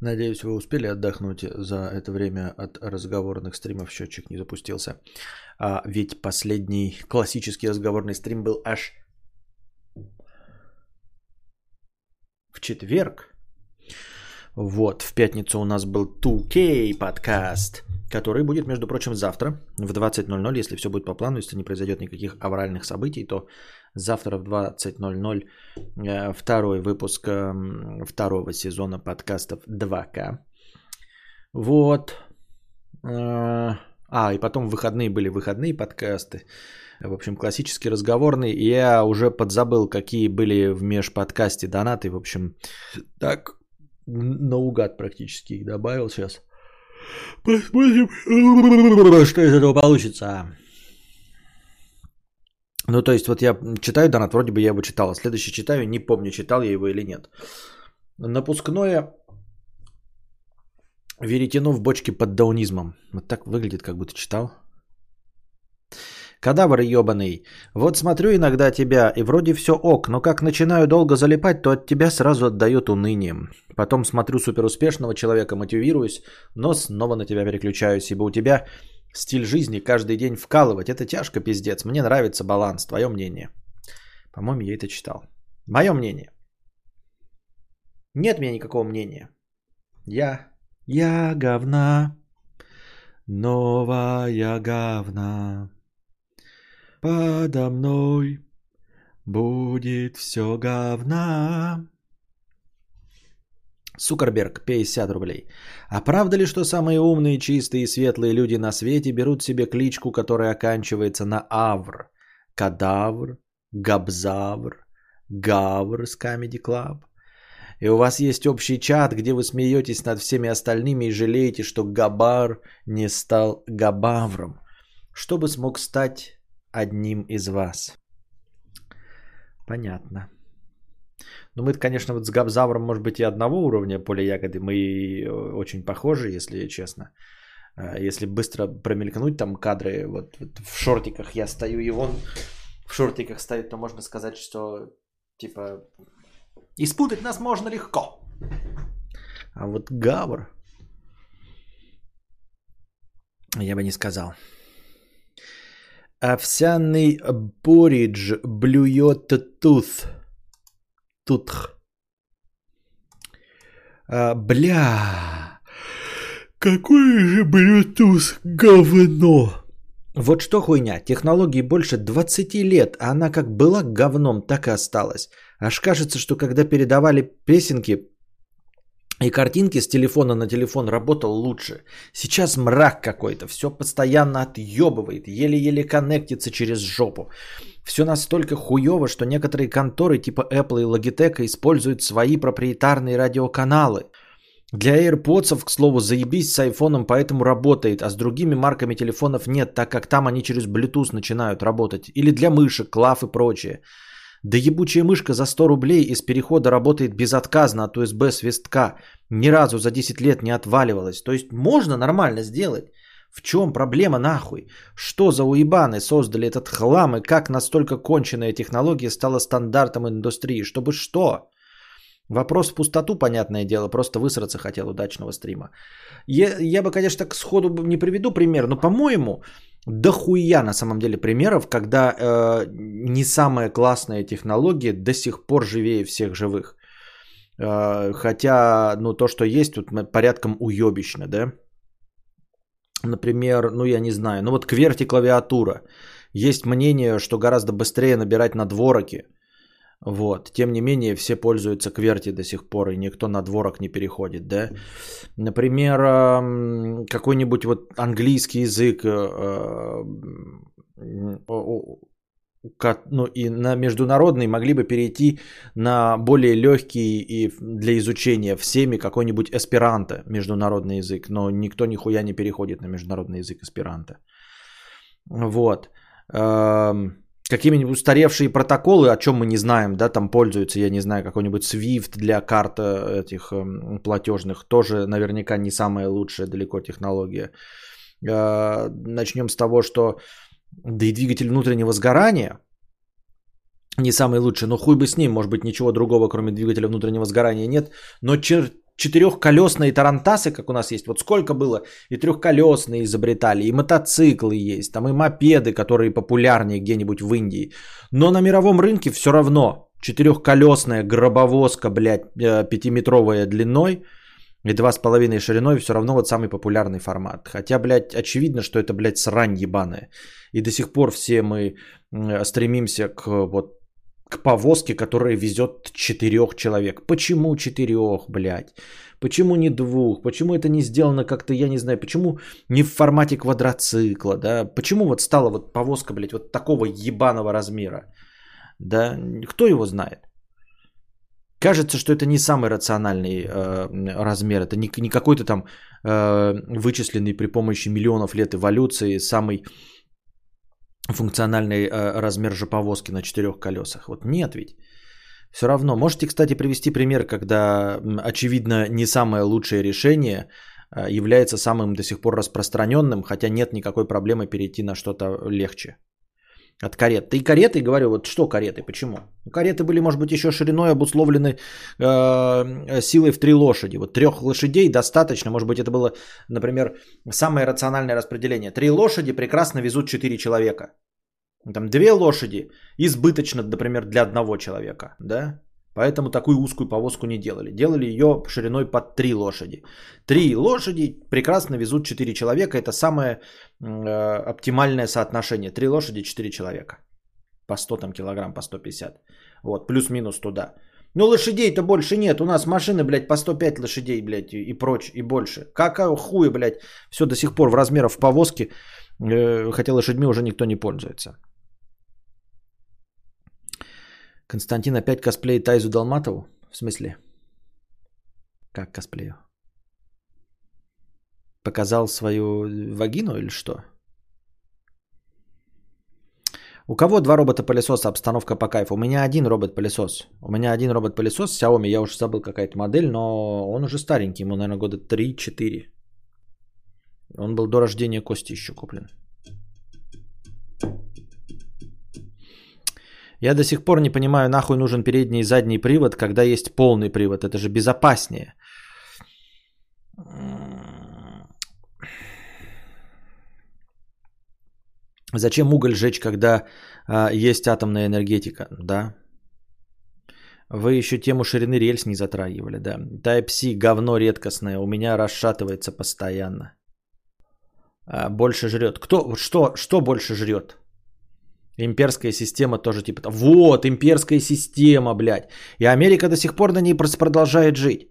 Надеюсь, вы успели отдохнуть за это время от разговорных стримов. Счетчик не запустился. А ведь последний классический разговорный стрим был аж в четверг. Вот, в пятницу у нас был 2K подкаст, который будет, между прочим, завтра в 20.00, если все будет по плану, если не произойдет никаких авральных событий, то завтра в 20.00 э, второй выпуск э, второго сезона подкастов 2К. Вот. Э, а, и потом выходные были выходные подкасты. В общем, классический разговорный. Я уже подзабыл, какие были в межподкасте донаты. В общем, так наугад практически их добавил сейчас. Посмотрим, что из этого получится. Ну, то есть, вот я читаю донат, вроде бы я его читал, а следующий читаю, не помню, читал я его или нет. Напускное веретено в бочке под даунизмом. Вот так выглядит, как будто читал. Кадавр ебаный. Вот смотрю иногда тебя, и вроде все ок, но как начинаю долго залипать, то от тебя сразу отдает унынием. Потом смотрю суперуспешного человека, мотивируюсь, но снова на тебя переключаюсь, ибо у тебя стиль жизни каждый день вкалывать. Это тяжко, пиздец. Мне нравится баланс. Твое мнение. По-моему, я это читал. Мое мнение. Нет у меня никакого мнения. Я... Я говна. Новая говна. Подо мной будет все говна. Сукерберг, 50 рублей. А правда ли, что самые умные, чистые и светлые люди на свете берут себе кличку, которая оканчивается на авр? Кадавр, Габзавр, Гавр с Comedy Club? И у вас есть общий чат, где вы смеетесь над всеми остальными и жалеете, что Габар не стал Габавром. Чтобы смог стать одним из вас. Понятно. Ну, мы, конечно, вот с Габзавром, может быть, и одного уровня поле ягоды. Мы э, очень похожи, если честно. А, если быстро промелькнуть там кадры, вот, вот в шортиках я стою, и он в шортиках стоит, то можно сказать, что типа испутать нас можно легко. А вот Гавр, я бы не сказал. Овсяный поридж блюет туth. Тутх. А, бля. Какой же Bluetooth говно. Вот что хуйня. Технологии больше 20 лет, а она как была говном, так и осталась. Аж кажется, что когда передавали песенки и картинки с телефона на телефон работал лучше. Сейчас мрак какой-то, все постоянно отъебывает, еле-еле коннектится через жопу. Все настолько хуево, что некоторые конторы типа Apple и Logitech используют свои проприетарные радиоканалы. Для AirPods, к слову, заебись с айфоном, поэтому работает, а с другими марками телефонов нет, так как там они через Bluetooth начинают работать. Или для мышек, клав и прочее. Да ебучая мышка за 100 рублей из перехода работает безотказно от USB свистка. Ни разу за 10 лет не отваливалась. То есть можно нормально сделать. В чем проблема нахуй? Что за уебаны создали этот хлам и как настолько конченная технология стала стандартом индустрии? Чтобы что? Вопрос в пустоту, понятное дело, просто высраться хотел удачного стрима. Я, я бы, конечно, так сходу не приведу пример, но, по-моему, дохуя на самом деле примеров, когда э, не самая классная технология до сих пор живее всех живых. Э, хотя, ну, то, что есть, тут порядком уебищно, да? Например, ну, я не знаю, ну, вот кверти клавиатура. Есть мнение, что гораздо быстрее набирать на двороке. Вот. Тем не менее, все пользуются кверти до сих пор, и никто на дворок не переходит, да. Например, какой-нибудь вот английский язык, э, ну и на международный могли бы перейти на более легкий и для изучения всеми какой-нибудь эсперанто, международный язык, но никто нихуя не переходит на международный язык эсперанто. Вот какими-нибудь устаревшие протоколы, о чем мы не знаем, да, там пользуются, я не знаю, какой-нибудь SWIFT для карт э, этих эм, платежных, тоже наверняка не самая лучшая далеко технология. Э, начнем с того, что да и двигатель внутреннего сгорания не самый лучший, но хуй бы с ним, может быть, ничего другого, кроме двигателя внутреннего сгорания нет, но чер четырехколесные тарантасы, как у нас есть, вот сколько было, и трехколесные изобретали, и мотоциклы есть, там и мопеды, которые популярнее где-нибудь в Индии. Но на мировом рынке все равно четырехколесная гробовозка, блядь, э, пятиметровая длиной и два с половиной шириной, все равно вот самый популярный формат. Хотя, блядь, очевидно, что это, блядь, срань ебаная. И до сих пор все мы стремимся к вот к повозке, которая везет четырех человек. Почему четырех, блядь? Почему не двух? Почему это не сделано как-то, я не знаю, почему не в формате квадроцикла, да? Почему вот стала вот повозка, блядь, вот такого ебаного размера? Да, кто его знает? Кажется, что это не самый рациональный э, размер, это не, не какой-то там э, вычисленный при помощи миллионов лет эволюции самый функциональный э, размер же повозки на четырех колесах. Вот нет ведь. Все равно. Можете, кстати, привести пример, когда, очевидно, не самое лучшее решение э, является самым до сих пор распространенным, хотя нет никакой проблемы перейти на что-то легче от карет. И кареты, говорю, вот что кареты, почему? Ну, кареты были, может быть, еще шириной обусловлены э, силой в три лошади. Вот трех лошадей достаточно, может быть, это было, например, самое рациональное распределение. Три лошади прекрасно везут четыре человека. Там две лошади избыточно, например, для одного человека, да? Поэтому такую узкую повозку не делали. Делали ее шириной под три лошади. Три лошади прекрасно везут четыре человека. Это самое э, оптимальное соотношение. Три лошади, четыре человека. По 100 там, килограмм, по 150. Вот, плюс-минус туда. Но лошадей-то больше нет. У нас машины, блядь, по 105 лошадей, блядь, и, прочь, и больше. Какая хуя, блядь, все до сих пор в размерах в повозке, э, хотя лошадьми уже никто не пользуется. Константин опять косплеит Тайзу Долматову? В смысле? Как косплею? Показал свою вагину или что? У кого два робота-пылесоса, обстановка по кайфу? У меня один робот-пылесос. У меня один робот-пылесос Xiaomi, я уже забыл какая-то модель, но он уже старенький, ему, наверное, года 3-4. Он был до рождения Кости еще куплен. Я до сих пор не понимаю, нахуй нужен передний и задний привод, когда есть полный привод. Это же безопаснее. Зачем уголь жечь, когда а, есть атомная энергетика? Да. Вы еще тему ширины рельс не затрагивали, да. Type-C, говно редкостное, у меня расшатывается постоянно. А, больше жрет. Кто, что, что больше жрет? Имперская система тоже типа... Вот, имперская система, блядь. И Америка до сих пор на ней продолжает жить.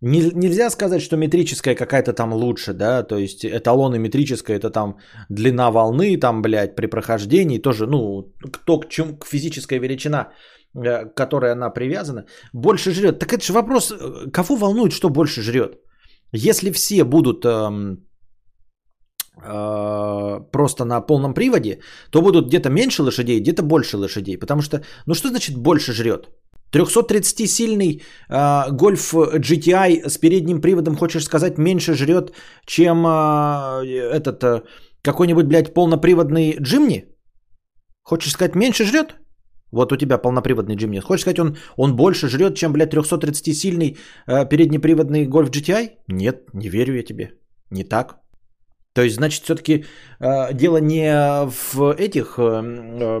Не, нельзя сказать, что метрическая какая-то там лучше, да, то есть эталоны метрическая, это там длина волны, там, блядь, при прохождении тоже, ну, кто к чем, к физическая величина, э, к которой она привязана, больше жрет. Так это же вопрос, э, кого волнует, что больше жрет? Если все будут эм, просто на полном приводе, то будут где-то меньше лошадей, где-то больше лошадей. Потому что, ну что значит больше жрет? 330-сильный э, гольф GTI с передним приводом, хочешь сказать, меньше жрет, чем э, этот э, какой-нибудь, блядь, полноприводный Джимни? Хочешь сказать, меньше жрет? Вот у тебя полноприводный Джимни. Хочешь сказать, он, он больше жрет, чем, блядь, 330-сильный э, переднеприводный гольф GTI? Нет, не верю я тебе. Не так. То есть, значит, все-таки э, дело не в этих, э, э,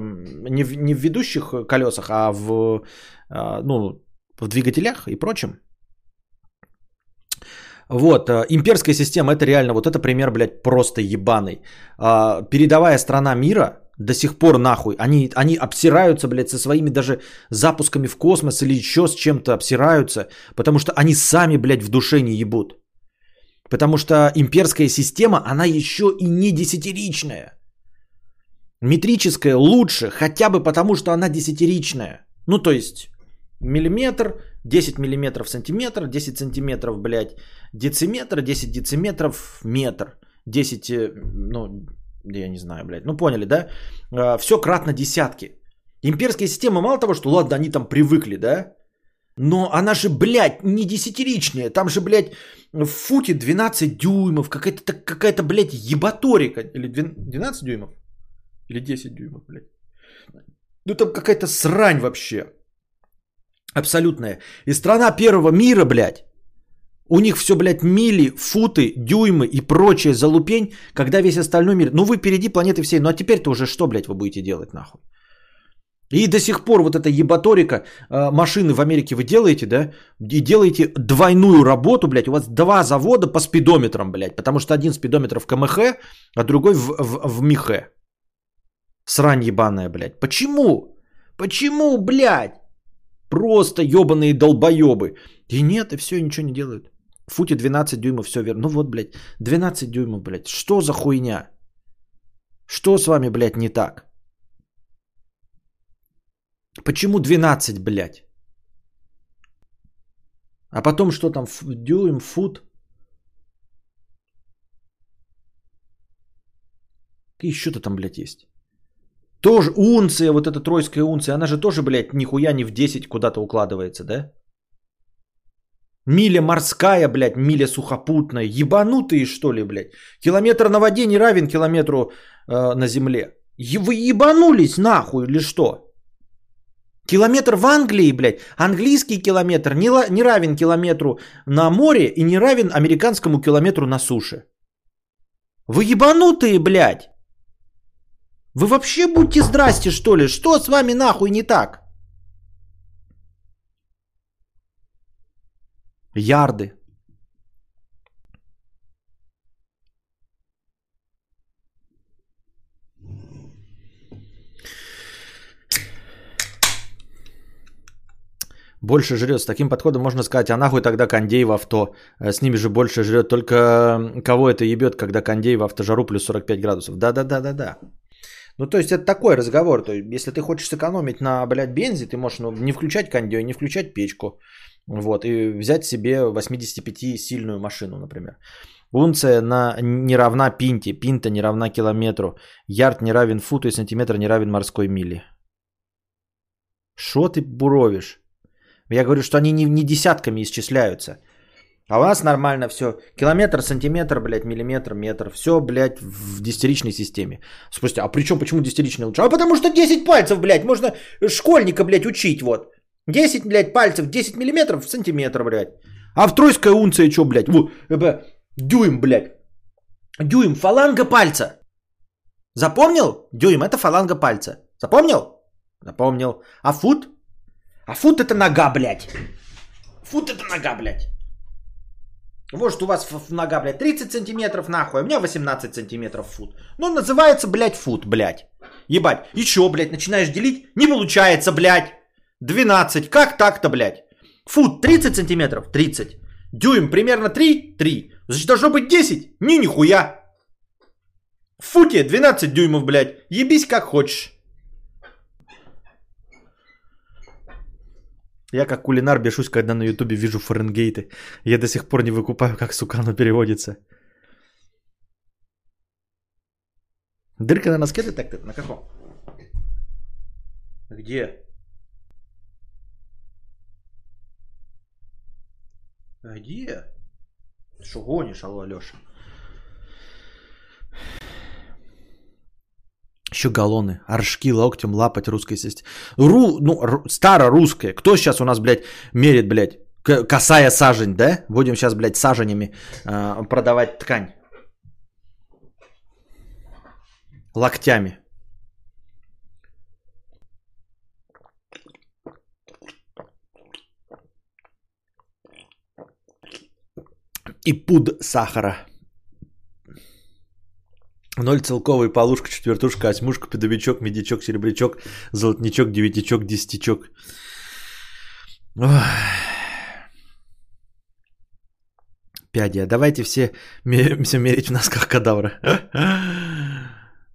не, в, не в ведущих колесах, а в, э, ну, в двигателях и прочем. Вот, э, имперская система, это реально, вот это пример, блядь, просто ебаный. Э, передовая страна мира до сих пор нахуй, они, они обсираются, блядь, со своими даже запусками в космос или еще с чем-то обсираются, потому что они сами, блядь, в душе не ебут. Потому что имперская система, она еще и не десятиричная. Метрическая лучше, хотя бы потому, что она десятиричная. Ну, то есть, миллиметр, 10 миллиметров сантиметр, 10 сантиметров, блядь, дециметр, 10 дециметров метр, 10, э, ну, я не знаю, блядь, ну поняли, да? А, Все кратно десятки. Имперская система, мало того, что, ладно, они там привыкли, да? Но она же, блядь, не десятиричная. Там же, блядь, в футе 12 дюймов. Какая-то, какая-то блядь, ебаторика. Или 12 дюймов? Или 10 дюймов, блядь. Ну там какая-то срань вообще. Абсолютная. И страна первого мира, блядь. У них все, блядь, мили, футы, дюймы и прочее залупень, когда весь остальной мир... Ну вы впереди планеты всей, ну а теперь-то уже что, блядь, вы будете делать нахуй? И до сих пор вот эта ебаторика, э, машины в Америке вы делаете, да? И делаете двойную работу, блядь. У вас два завода по спидометрам, блядь. Потому что один спидометр в КМХ, а другой в, в, в МИХе. Срань ебаная, блядь. Почему? Почему, блядь? Просто ебаные долбоебы. И нет, и все, ничего не делают. Футе 12 дюймов, все верно. Ну вот, блядь, 12 дюймов, блядь. Что за хуйня? Что с вами, блядь, не так? Почему 12, блядь? А потом что там, дюйм, фут? И еще-то там, блядь, есть. Тоже унция, вот эта тройская унция, она же тоже, блядь, нихуя не в 10 куда-то укладывается, да? Миля морская, блядь, миля сухопутная. Ебанутые, что ли, блядь? Километр на воде не равен километру э, на земле. Вы ебанулись нахуй или что? Километр в Англии, блядь, английский километр не, не равен километру на море и не равен американскому километру на суше. Вы ебанутые, блядь. Вы вообще будьте здрасте, что ли? Что с вами нахуй не так? Ярды. Больше жрет. С таким подходом можно сказать, а нахуй тогда кондей в авто. Э, с ними же больше жрет. Только кого это ебет, когда кондей в автожару плюс 45 градусов. Да-да-да-да-да. Ну, то есть это такой разговор. То есть, если ты хочешь сэкономить на, блядь, бензе, ты можешь ну, не включать кондей, не включать печку. Вот, и взять себе 85-сильную машину, например. Унция на, не равна пинте, пинта не равна километру, ярд не равен футу и сантиметр не равен морской мили. Что ты буровишь? Я говорю, что они не, не десятками исчисляются. А у нас нормально все. Километр, сантиметр, блядь, миллиметр, метр. Все, блядь, в десятиричной системе. Спустя, а причем почему десятиричная лучше? А потому что 10 пальцев, блядь, можно школьника, блядь, учить, вот. 10, блядь, пальцев, 10 миллиметров в сантиметр, блядь. А в тройская унция что, блядь? Вот, это, дюйм, блядь. Дюйм, фаланга пальца. Запомнил? Дюйм, это фаланга пальца. Запомнил? Запомнил. А фут? А фут это нога, блядь. Фут это нога, блядь. Вот у вас нога, блядь, 30 сантиметров нахуй, а у меня 18 сантиметров фут. Ну, называется, блядь, фут, блядь. Ебать. И чё, блядь, начинаешь делить? Не получается, блядь. 12. Как так-то, блядь? Фут 30 сантиметров? 30. Дюйм примерно 3? 3. Значит, должно быть 10? Ни, нихуя. В футе 12 дюймов, блядь. Ебись как хочешь. Я как кулинар бешусь, когда на ютубе вижу Фаренгейты. Я до сих пор не выкупаю, как сука оно переводится. Дырка на носке детектор? На каком? Где? Где? Что гонишь, алло, Алёша? Еще галлоны, оршки, локтем лапать русской системе. Ру, ну, ру, старорусская. Кто сейчас у нас, блядь, мерит, блядь, косая сажень, да? Будем сейчас, блядь, саженями э, продавать ткань. Локтями. И пуд сахара. Ноль целковый, полушка, четвертушка, осьмушка, педовичок, медичок, серебрячок, золотничок, девятичок, десятичок. Пяди. А давайте все меримся мерить в носках кадавра.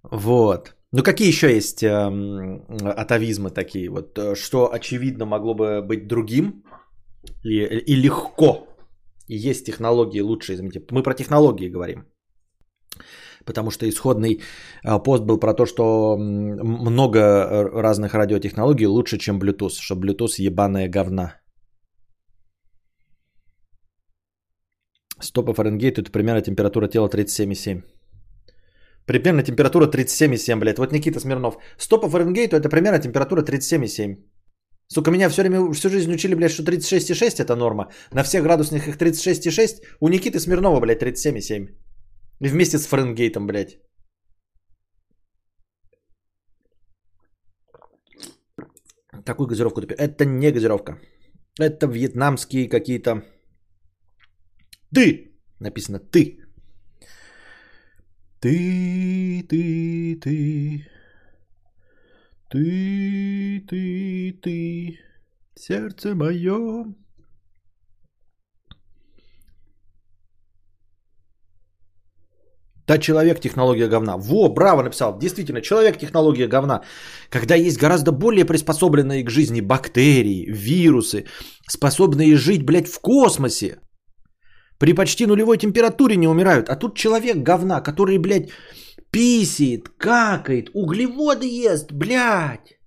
Вот. Ну какие еще есть э, атовизмы такие? Вот э, что очевидно могло бы быть другим и, и легко и есть технологии лучшие. Мы про технологии говорим. Потому что исходный а, пост был про то, что много разных радиотехнологий лучше, чем Bluetooth. Что Bluetooth ебаная говна. 100 по Фаренгейту это примерно температура тела 37,7. Примерно температура 37,7, блядь. Вот Никита Смирнов. 100 по это примерно температура 37,7. Сука, меня все время, всю жизнь учили, блядь, что 36,6 это норма. На всех градусных их 36,6. У Никиты Смирнова, блядь, 37,7. Вместе с Фаренгейтом, блядь. Какую газировку ты? Это не газировка. Это вьетнамские какие-то... Ты! Написано ты. Ты, ты, ты. Ты, ты, ты. Сердце мое. Да, человек технология говна. Во, браво написал. Действительно, человек технология говна. Когда есть гораздо более приспособленные к жизни бактерии, вирусы, способные жить, блядь, в космосе. При почти нулевой температуре не умирают. А тут человек говна, который, блядь, писит, какает, углеводы ест, блядь.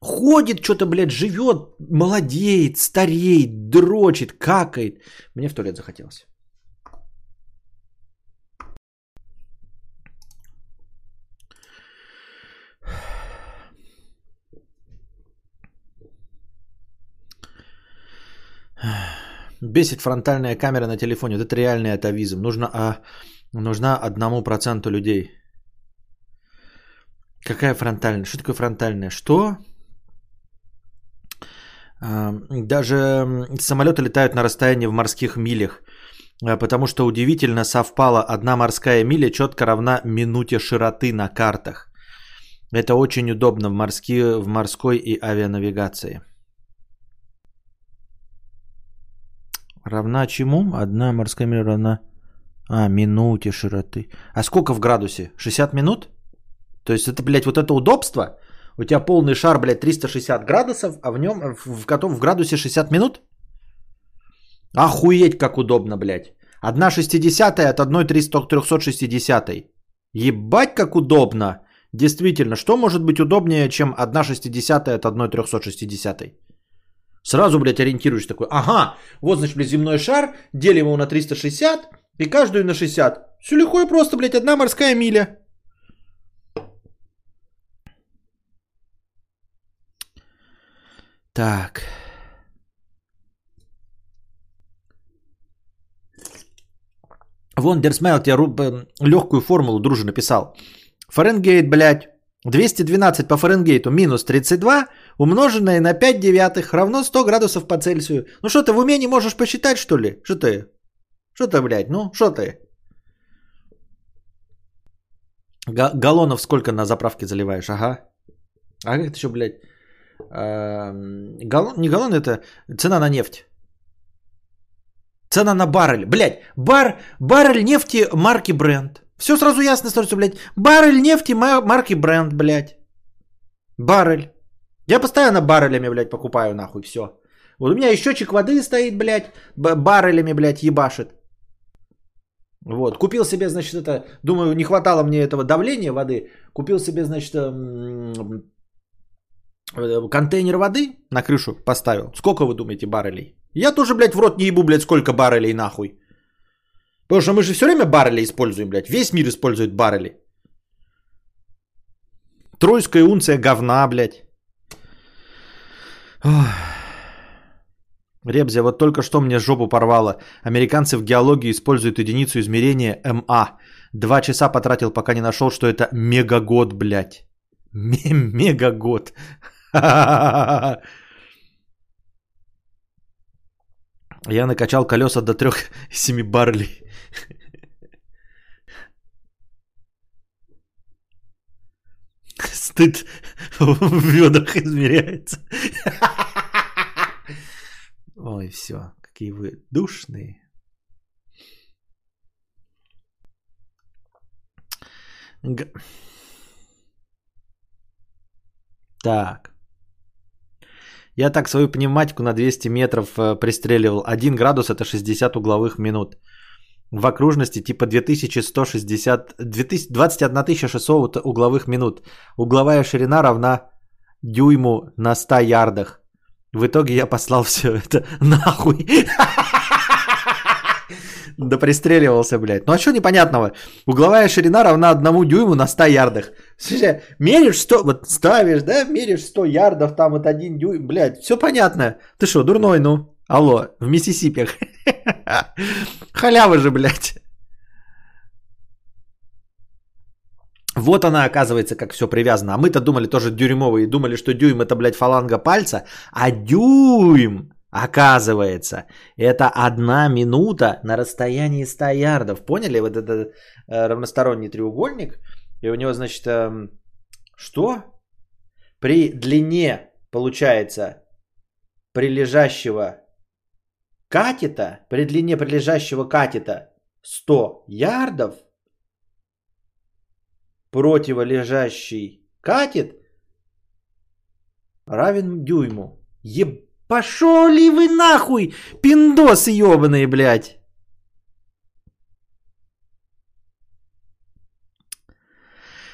Ходит что-то, блядь, живет, молодеет, стареет, дрочит, какает. Мне в туалет захотелось. Бесит фронтальная камера на телефоне. Вот это реальный атовизм. Нужно, а, нужна одному проценту людей. Какая фронтальная? Что такое фронтальная? Что? А, даже самолеты летают на расстоянии в морских милях. А, потому что удивительно совпало, одна морская миля четко равна минуте широты на картах. Это очень удобно в, морские, в морской и авианавигации. Равна чему? Одна морская миля равна... А, минуте широты. А сколько в градусе? 60 минут? То есть это, блядь, вот это удобство? У тебя полный шар, блядь, 360 градусов, а в нем в, в, градусе 60 минут? Охуеть, как удобно, блядь. Одна шестидесятая от одной 360. Ебать, как удобно. Действительно, что может быть удобнее, чем одна шестидесятая от одной 360? Сразу, блядь, ориентируешь такой, ага, вот, значит, блядь, земной шар, делим его на 360 и каждую на 60. Все легко и просто, блядь, одна морская миля. Так. Вон Дерсмайл тебе легкую формулу друже написал. Фаренгейт, блядь, 212 по Фаренгейту минус 32 умноженное на 5 девятых равно 100 градусов по Цельсию. Ну что ты в уме не можешь посчитать что ли? Что ты? Что ты, блядь? Ну, что ты? Га- галлонов сколько на заправке заливаешь? Ага. А как это еще, блядь? галлон, не галлон, это цена на нефть. Цена на баррель. Блядь, бар, баррель нефти марки бренд. Все сразу ясно становится, блядь. Баррель нефти марки бренд, блядь. Баррель. Я постоянно баррелями, блядь, покупаю нахуй все. Вот у меня и счетчик воды стоит, блядь, баррелями, блядь, ебашит. Вот, купил себе, значит, это, думаю, не хватало мне этого давления воды, купил себе, значит, э, контейнер воды на крышу поставил. Сколько вы думаете баррелей? Я тоже, блядь, в рот не ебу, блядь, сколько баррелей нахуй. Потому что мы же все время баррели используем, блядь. Весь мир использует баррели. Тройская унция говна, блядь. Ребзя, вот только что мне жопу порвало. Американцы в геологии используют единицу измерения МА. Два часа потратил, пока не нашел, что это мегагод, блядь. Мегагод. Я накачал колеса до 3,7 баррелей. Стыд в ведрах измеряется. Ой, все, какие вы душные. Г... Так. Я так свою пневматику на 200 метров э, пристреливал. 1 градус это 60 угловых минут. В окружности типа 2160, 2000, 21 600 угловых минут. Угловая ширина равна дюйму на 100 ярдах. В итоге я послал все это нахуй. Да пристреливался, блядь. Ну а что непонятного? Угловая ширина равна одному дюйму на 100 ярдах. Слушай, меришь 100, вот ставишь, да, меришь 100 ярдов, там вот один дюйм, блядь, все понятно. Ты что, дурной, ну? Алло, в Миссисипи. Халява же, блядь. Вот она, оказывается, как все привязано. А мы-то думали тоже дюймовые, думали, что дюйм это, блядь, фаланга пальца, а дюйм, оказывается, это одна минута на расстоянии 100 ярдов. Поняли? Вот это э, равносторонний треугольник. И у него, значит, э, что? При длине, получается, прилежащего катета, при длине прилежащего катета 100 ярдов – противолежащий катет равен дюйму. Еб... Пошел ли вы нахуй, пиндосы ебаные, блядь.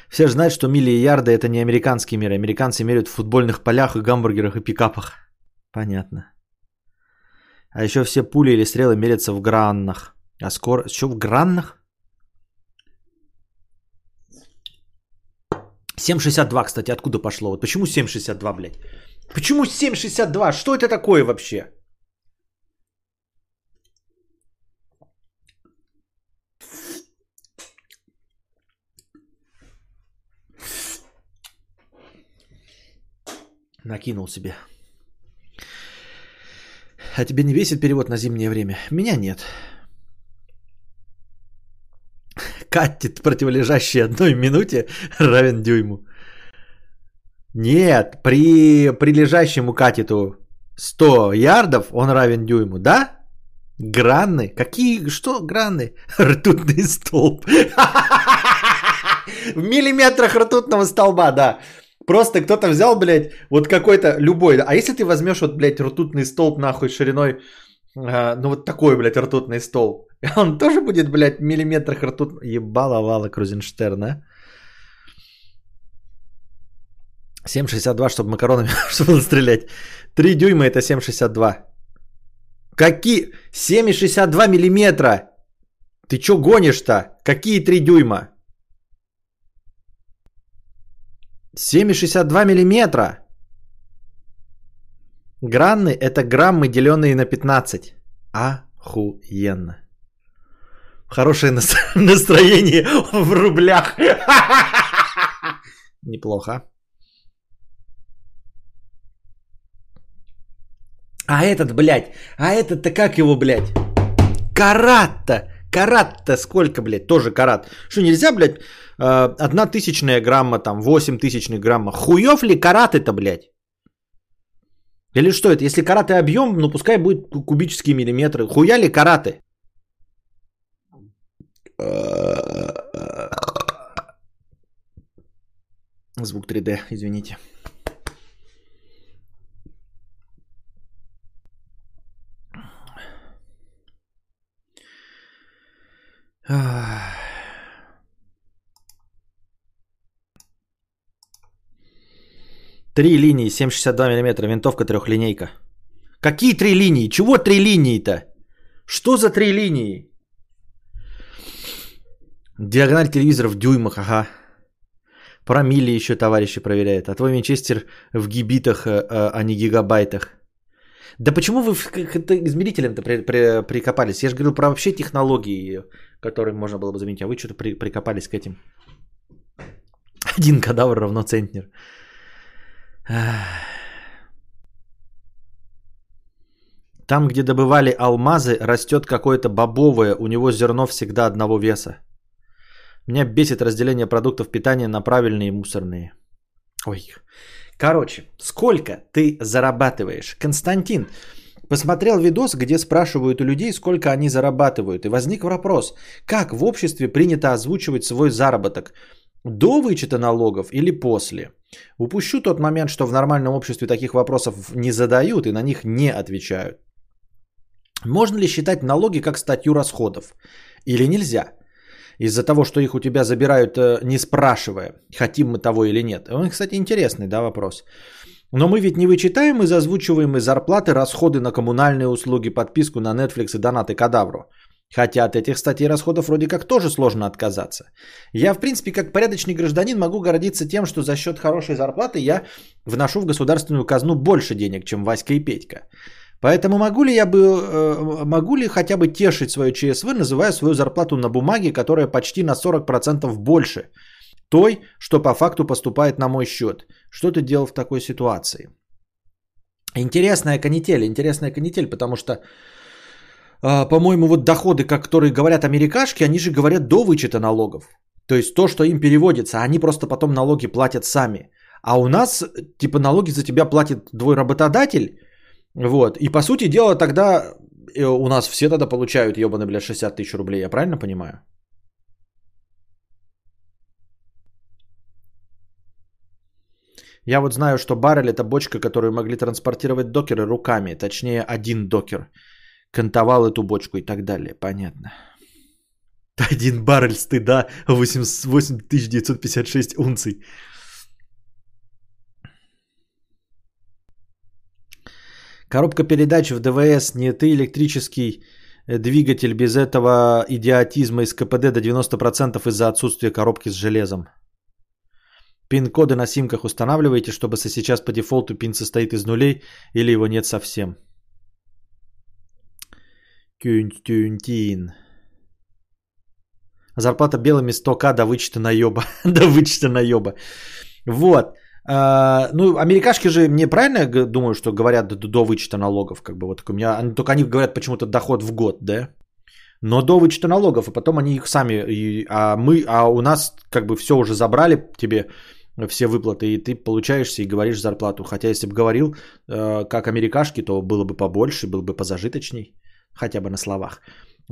Все же знают, что мили и ярды это не американский мир. Американцы меряют в футбольных полях и гамбургерах и пикапах. Понятно. А еще все пули или стрелы мерятся в граннах. А скоро... Что в граннах? 7,62, кстати, откуда пошло? Вот почему 7,62, блядь? Почему 7,62? Что это такое вообще? Накинул себе. А тебе не весит перевод на зимнее время? Меня нет. катет, противолежащий одной минуте, равен дюйму. Нет, при прилежащему катету 100 ярдов он равен дюйму, да? Гранны? Какие? Что гранны? Ртутный столб. В миллиметрах ртутного столба, да. Просто кто-то взял, блядь, вот какой-то любой. А если ты возьмешь вот, блядь, ртутный столб нахуй шириной, а, ну вот такой, блядь, ртутный столб. Он тоже будет, блядь, в миллиметрах ртут... Ебала-вала Крузенштерна. 7,62, чтобы макаронами чтобы стрелять. 3 дюйма это 7,62. Какие? 7,62 миллиметра. Ты чё гонишь-то? Какие 3 дюйма? 7,62 миллиметра. Гранны это граммы, деленные на 15. Охуенно. Хорошее настроение в рублях. Неплохо. А этот, блядь, а этот-то как его, блядь? Карат-то, карат-то сколько, блядь, тоже карат. Что, нельзя, блядь, э, одна тысячная грамма, там, восемь тысячных грамма. Хуев ли карат это, блядь? Или что это? Если караты объем, ну пускай будет кубические миллиметры. Хуя ли караты? Звук 3D, извините. Три линии, 7,62 мм, винтовка трехлинейка. Какие три линии? Чего три линии-то? Что за три линии? Диагональ телевизора в дюймах, ага. Про мили еще товарищи проверяют. А твой винчестер в гибитах, э, э, а не гигабайтах. Да почему вы к измерителям-то при, при, прикопались? Я же говорил про вообще технологии, которые можно было бы заменить, а вы что-то при, прикопались к этим. Один кадавр равно центнер. Там, где добывали алмазы, растет какое-то бобовое, у него зерно всегда одного веса. Меня бесит разделение продуктов питания на правильные и мусорные. Ой. Короче, сколько ты зарабатываешь? Константин посмотрел видос, где спрашивают у людей, сколько они зарабатывают. И возник вопрос, как в обществе принято озвучивать свой заработок? До вычета налогов или после? Упущу тот момент, что в нормальном обществе таких вопросов не задают и на них не отвечают. Можно ли считать налоги как статью расходов? Или нельзя? из-за того, что их у тебя забирают, э, не спрашивая, хотим мы того или нет. Он, кстати, интересный, да, вопрос. Но мы ведь не вычитаем и зазвучиваем и зарплаты, расходы на коммунальные услуги, подписку на Netflix и донаты кадавру. Хотя от этих статей расходов вроде как тоже сложно отказаться. Я, в принципе, как порядочный гражданин могу гордиться тем, что за счет хорошей зарплаты я вношу в государственную казну больше денег, чем Васька и Петька. Поэтому могу ли я бы, э, могу ли хотя бы тешить свою ЧСВ, называя свою зарплату на бумаге, которая почти на 40% больше той, что по факту поступает на мой счет? Что ты делал в такой ситуации? Интересная канитель, интересная канитель, потому что а, по-моему, вот доходы, которые говорят америкашки, они же говорят до вычета налогов. То есть то, что им переводится, они просто потом налоги платят сами. А у нас, типа, налоги за тебя платит твой работодатель. Вот. И по сути дела тогда э, у нас все тогда получают, ебаный, бля, 60 тысяч рублей. Я правильно понимаю? Я вот знаю, что баррель это бочка, которую могли транспортировать докеры руками. Точнее, один докер кантовал эту бочку и так далее. Понятно. Один баррель стыда 8956 унций. Коробка передач в ДВС не ты электрический э, двигатель без этого идиотизма из КПД до 90% из-за отсутствия коробки с железом. Пин-коды на симках устанавливаете, чтобы сейчас по дефолту пин состоит из нулей или его нет совсем. Кюнтюнтин. Зарплата белыми 100к до вычета наеба. до вычета наеба. Вот. А, ну, америкашки же, мне правильно думаю, что говорят до, до вычета налогов, как бы вот у меня, только они говорят почему-то доход в год, да? Но до вычета налогов, и потом они их сами, и, а мы, а у нас как бы все уже забрали тебе все выплаты, и ты получаешься и говоришь зарплату. Хотя если бы говорил э, как америкашки, то было бы побольше, было бы позажиточней хотя бы на словах.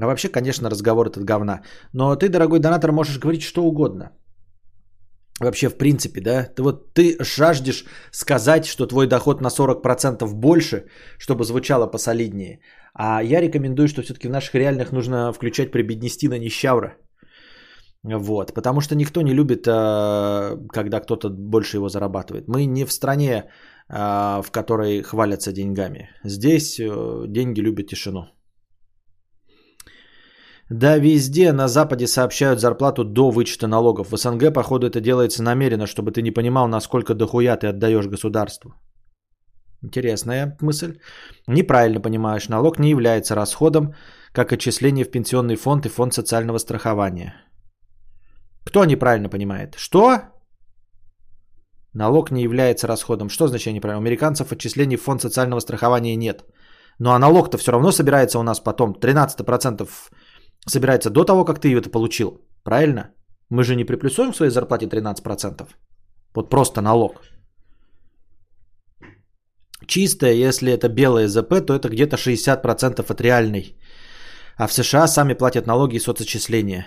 А вообще, конечно, разговор этот говна. Но ты, дорогой донатор, можешь говорить что угодно. Вообще, в принципе, да? Ты вот ты жаждешь сказать, что твой доход на 40% больше, чтобы звучало посолиднее. А я рекомендую, что все-таки в наших реальных нужно включать прибеднестина нищавра. Вот, потому что никто не любит, а, когда кто-то больше его зарабатывает. Мы не в стране, а, в которой хвалятся деньгами. Здесь э, деньги любят тишину. Да, везде на Западе сообщают зарплату до вычета налогов. В СНГ, походу, это делается намеренно, чтобы ты не понимал, насколько дохуя ты отдаешь государству. Интересная мысль. Неправильно понимаешь, налог не является расходом, как отчисление в пенсионный фонд и фонд социального страхования. Кто неправильно понимает? Что? Налог не является расходом. Что значит неправильно? У американцев отчислений в фонд социального страхования нет. Ну а налог-то все равно собирается у нас потом. 13% собирается до того, как ты это получил. Правильно? Мы же не приплюсуем в своей зарплате 13%. Вот просто налог. Чистое, если это белое ЗП, то это где-то 60% от реальной. А в США сами платят налоги и соцочисления.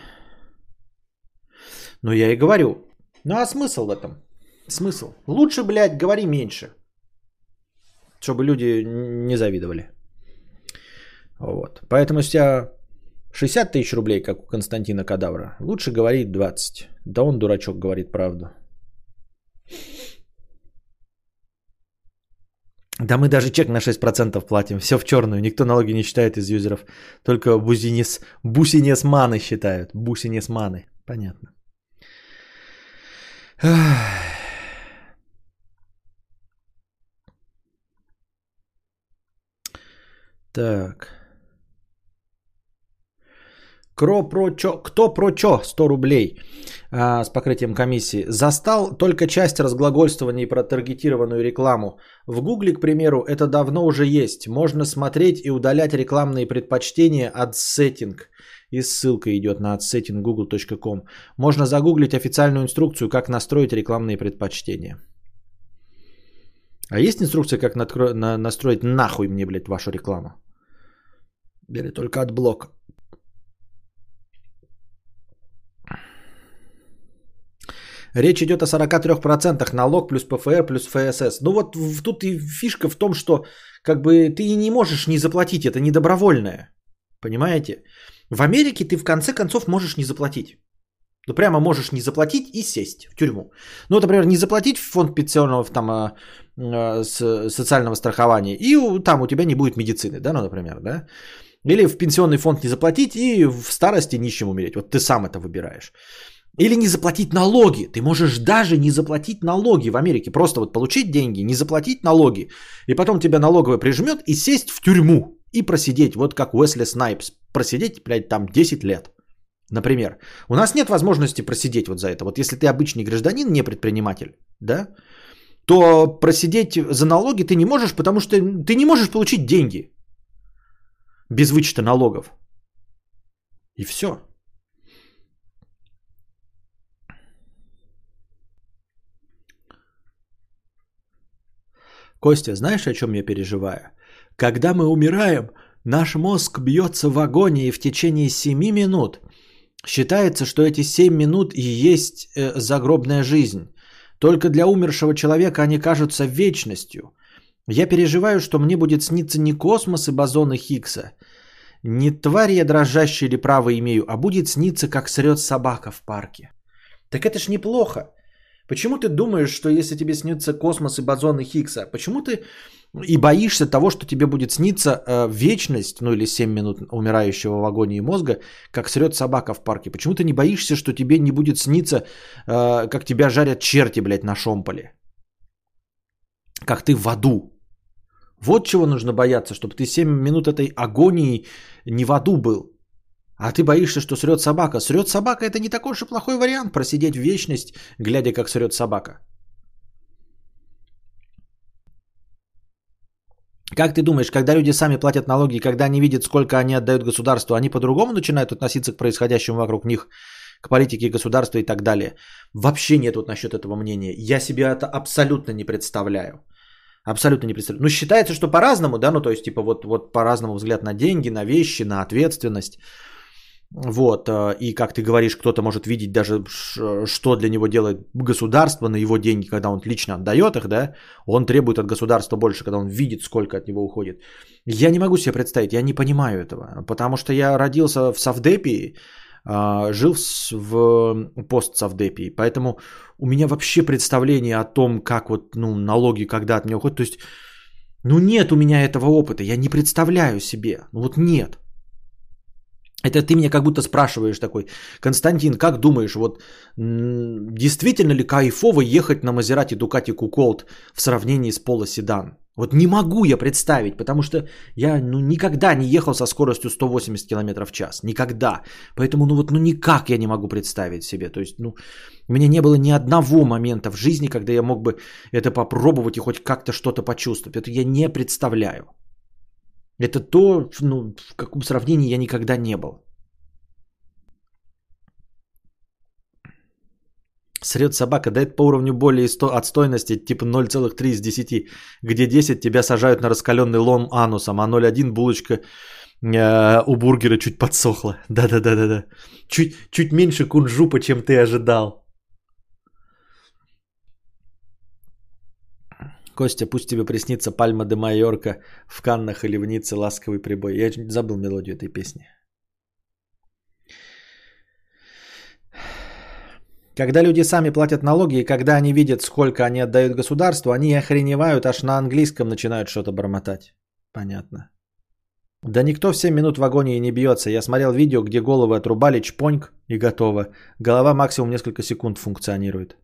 Ну я и говорю. Ну а смысл в этом? Смысл? Лучше, блядь, говори меньше. Чтобы люди не завидовали. Вот. Поэтому если тебя 60 тысяч рублей, как у Константина Кадавра. Лучше говорит 20. Да он, дурачок, говорит правду. Да мы даже чек на 6% платим. Все в черную. Никто налоги не считает из юзеров. Только бузинес, бусинесманы считают. Бусинесманы. Понятно. Так. Кро про чё, кто про чё 100 рублей а, с покрытием комиссии. Застал только часть разглагольствований про таргетированную рекламу. В Гугле, к примеру, это давно уже есть. Можно смотреть и удалять рекламные предпочтения от сеттинг. И ссылка идет на adsetting google.com. Можно загуглить официальную инструкцию, как настроить рекламные предпочтения. А есть инструкция, как надкро... на... настроить нахуй мне, блядь, вашу рекламу? Бери только от блока. Речь идет о 43% налог плюс ПФР плюс ФСС. Ну вот тут и фишка в том, что как бы ты не можешь не заплатить, это не добровольное. Понимаете? В Америке ты в конце концов можешь не заплатить. Ну прямо можешь не заплатить и сесть в тюрьму. Ну, например, не заплатить в фонд пенсионного там, э, э, социального страхования, и там у тебя не будет медицины, да, ну, например, да. Или в пенсионный фонд не заплатить и в старости нищим умереть. Вот ты сам это выбираешь. Или не заплатить налоги. Ты можешь даже не заплатить налоги в Америке. Просто вот получить деньги, не заплатить налоги. И потом тебя налоговая прижмет и сесть в тюрьму. И просидеть, вот как Уэсли Снайпс. Просидеть, блядь, там 10 лет. Например. У нас нет возможности просидеть вот за это. Вот если ты обычный гражданин, не предприниматель, да, то просидеть за налоги ты не можешь, потому что ты не можешь получить деньги без вычета налогов. И все. Костя, знаешь, о чем я переживаю? Когда мы умираем, наш мозг бьется в агонии в течение 7 минут. Считается, что эти 7 минут и есть э, загробная жизнь. Только для умершего человека они кажутся вечностью. Я переживаю, что мне будет сниться не космос и бозоны Хиггса, не тварь я дрожащая или право имею, а будет сниться, как срет собака в парке. Так это ж неплохо. Почему ты думаешь, что если тебе снится космос и бозоны Хиггса, почему ты и боишься того, что тебе будет сниться э, вечность, ну или 7 минут умирающего в агонии мозга, как срет собака в парке? Почему ты не боишься, что тебе не будет сниться, э, как тебя жарят черти, блядь, на шомполе? Как ты в аду. Вот чего нужно бояться, чтобы ты 7 минут этой агонии не в аду был. А ты боишься, что срет собака. Срет собака это не такой уж и плохой вариант просидеть в вечность, глядя, как срет собака. Как ты думаешь, когда люди сами платят налоги, когда они видят, сколько они отдают государству, они по-другому начинают относиться к происходящему вокруг них, к политике государства и так далее? Вообще нет вот насчет этого мнения. Я себе это абсолютно не представляю. Абсолютно не представляю. Ну, считается, что по-разному, да, ну, то есть, типа, вот, вот по-разному взгляд на деньги, на вещи, на ответственность. Вот, э, и как ты говоришь, кто-то может видеть даже, что для него делает государство на его деньги, когда он лично отдает их, да, он требует от государства больше, когда он видит, сколько от него уходит. Я не могу себе представить, я не понимаю этого, потому что я родился в Савдепии, а, жил в постсавдепии, поэтому у меня вообще представление о том, как вот ну, налоги когда от меня уходят, то есть, ну нет у меня этого опыта, я не представляю себе, ну вот нет. Это ты меня как будто спрашиваешь такой, Константин, как думаешь, вот действительно ли кайфово ехать на Мазерати Дукати Куколт в сравнении с Поло Седан? Вот не могу я представить, потому что я ну, никогда не ехал со скоростью 180 км в час. Никогда. Поэтому ну вот ну никак я не могу представить себе. То есть ну у меня не было ни одного момента в жизни, когда я мог бы это попробовать и хоть как-то что-то почувствовать. Это я не представляю. Это то, ну, в каком сравнении я никогда не был. Срет собака, да это по уровню боли и сто... отстойности типа 0,3 из 10, где 10 тебя сажают на раскаленный лом анусом, а 0,1 булочка э, у бургера чуть подсохла. Да-да-да-да-да. Чуть, чуть меньше кунжупа, чем ты ожидал. Костя, пусть тебе приснится Пальма де Майорка в Каннах или в Ницце ласковый прибой. Я забыл мелодию этой песни. Когда люди сами платят налоги, и когда они видят, сколько они отдают государству, они охреневают, аж на английском начинают что-то бормотать. Понятно. Да никто в 7 минут в агонии не бьется. Я смотрел видео, где головы отрубали, чпоньк и готово. Голова максимум несколько секунд функционирует.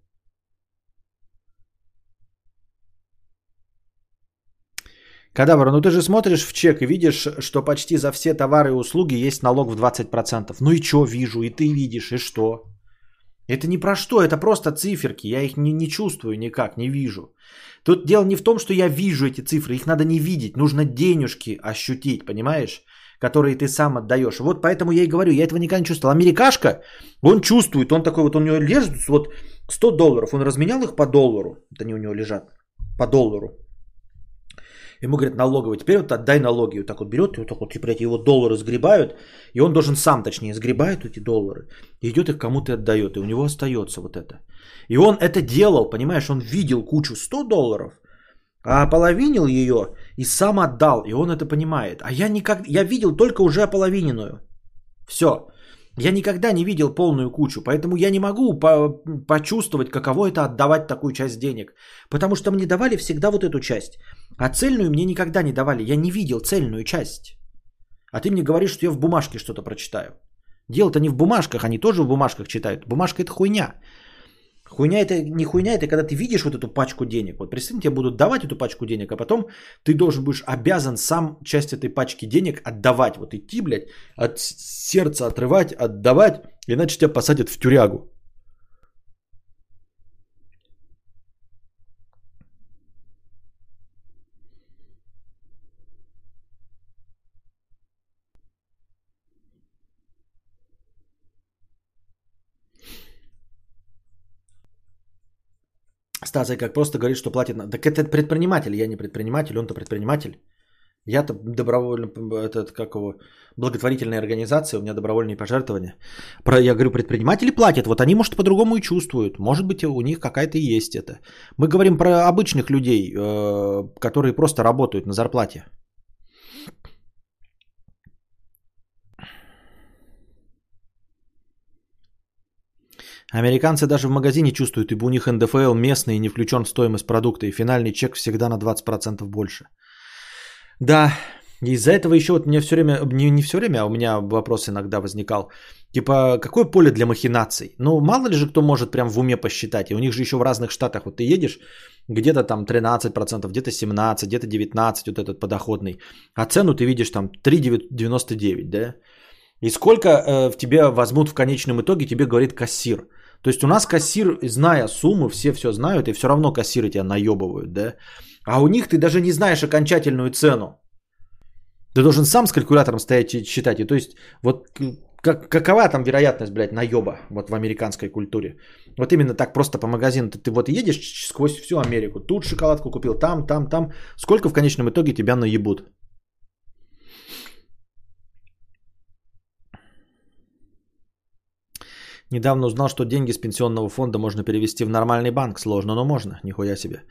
Кадавр, ну ты же смотришь в чек и видишь, что почти за все товары и услуги есть налог в 20%. Ну и что вижу, и ты видишь, и что? Это не про что, это просто циферки. Я их не, не чувствую никак, не вижу. Тут дело не в том, что я вижу эти цифры, их надо не видеть, нужно денежки ощутить, понимаешь? Которые ты сам отдаешь. Вот поэтому я и говорю, я этого никогда не чувствовал. Америкашка, он чувствует, он такой вот, у него лежит вот 100 долларов, он разменял их по доллару, это не у него лежат, по доллару. Ему говорят, налоговый, теперь вот отдай налоги. Вот так вот берет, и вот так вот, блядь, его доллары сгребают, и он должен сам, точнее, сгребает эти доллары, и идет их кому-то отдает, и у него остается вот это. И он это делал, понимаешь, он видел кучу 100 долларов, а ополовинил ее и сам отдал, и он это понимает. А я никак, я видел только уже ополовиненную. Все. Я никогда не видел полную кучу, поэтому я не могу по- почувствовать, каково это отдавать такую часть денег. Потому что мне давали всегда вот эту часть. А цельную мне никогда не давали. Я не видел цельную часть. А ты мне говоришь, что я в бумажке что-то прочитаю. Дело-то не в бумажках, они тоже в бумажках читают. Бумажка это хуйня. Хуйня это не хуйня, это когда ты видишь вот эту пачку денег. Вот представь, тебе будут давать эту пачку денег, а потом ты должен будешь обязан сам часть этой пачки денег отдавать. Вот идти, блядь, от сердца отрывать, отдавать, иначе тебя посадят в тюрягу. Стаса как просто говорит, что платит. на- Так это предприниматель, я не предприниматель, он-то предприниматель. Я-то добровольно, этот, как его, благотворительная организация, у меня добровольные пожертвования. Про, я говорю, предприниматели платят, вот они, может, по-другому и чувствуют. Может быть, у них какая-то и есть это. Мы говорим про обычных людей, э, которые просто работают на зарплате. Американцы даже в магазине чувствуют, ибо у них НДФЛ местный и не включен в стоимость продукта, и финальный чек всегда на 20% больше. Да, из-за этого еще вот мне все время, не, не все время, а у меня вопрос иногда возникал. Типа, какое поле для махинаций? Ну, мало ли же кто может прям в уме посчитать. И у них же еще в разных штатах. Вот ты едешь, где-то там 13%, где-то 17%, где-то 19% вот этот подоходный. А цену ты видишь там 3,99, да? И сколько э, в тебя возьмут в конечном итоге, тебе говорит кассир. То есть у нас кассир, зная сумму, все все знают, и все равно кассиры тебя наебывают, да? А у них ты даже не знаешь окончательную цену. Ты должен сам с калькулятором стоять и считать. И то есть вот как, какова там вероятность, блядь, наеба вот в американской культуре? Вот именно так просто по магазину. Ты, ты вот едешь сквозь всю Америку. Тут шоколадку купил, там, там, там. Сколько в конечном итоге тебя наебут? Недавно узнал, что деньги с пенсионного фонда можно перевести в нормальный банк. Сложно, но можно. Нихуя себе.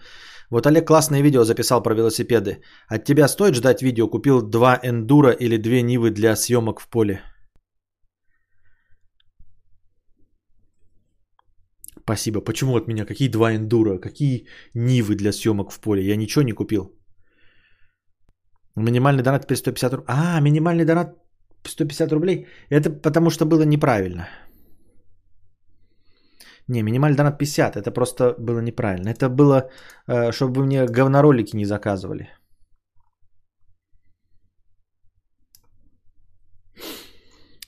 Вот Олег классное видео записал про велосипеды. От тебя стоит ждать видео? Купил два эндура или две нивы для съемок в поле? Спасибо. Почему от меня? Какие два эндура? Какие нивы для съемок в поле? Я ничего не купил. Минимальный донат теперь 150 рублей. А, минимальный донат 150 рублей. Это потому что было неправильно. Не, минимальный донат 50. Это просто было неправильно. Это было, э, чтобы вы мне говноролики не заказывали.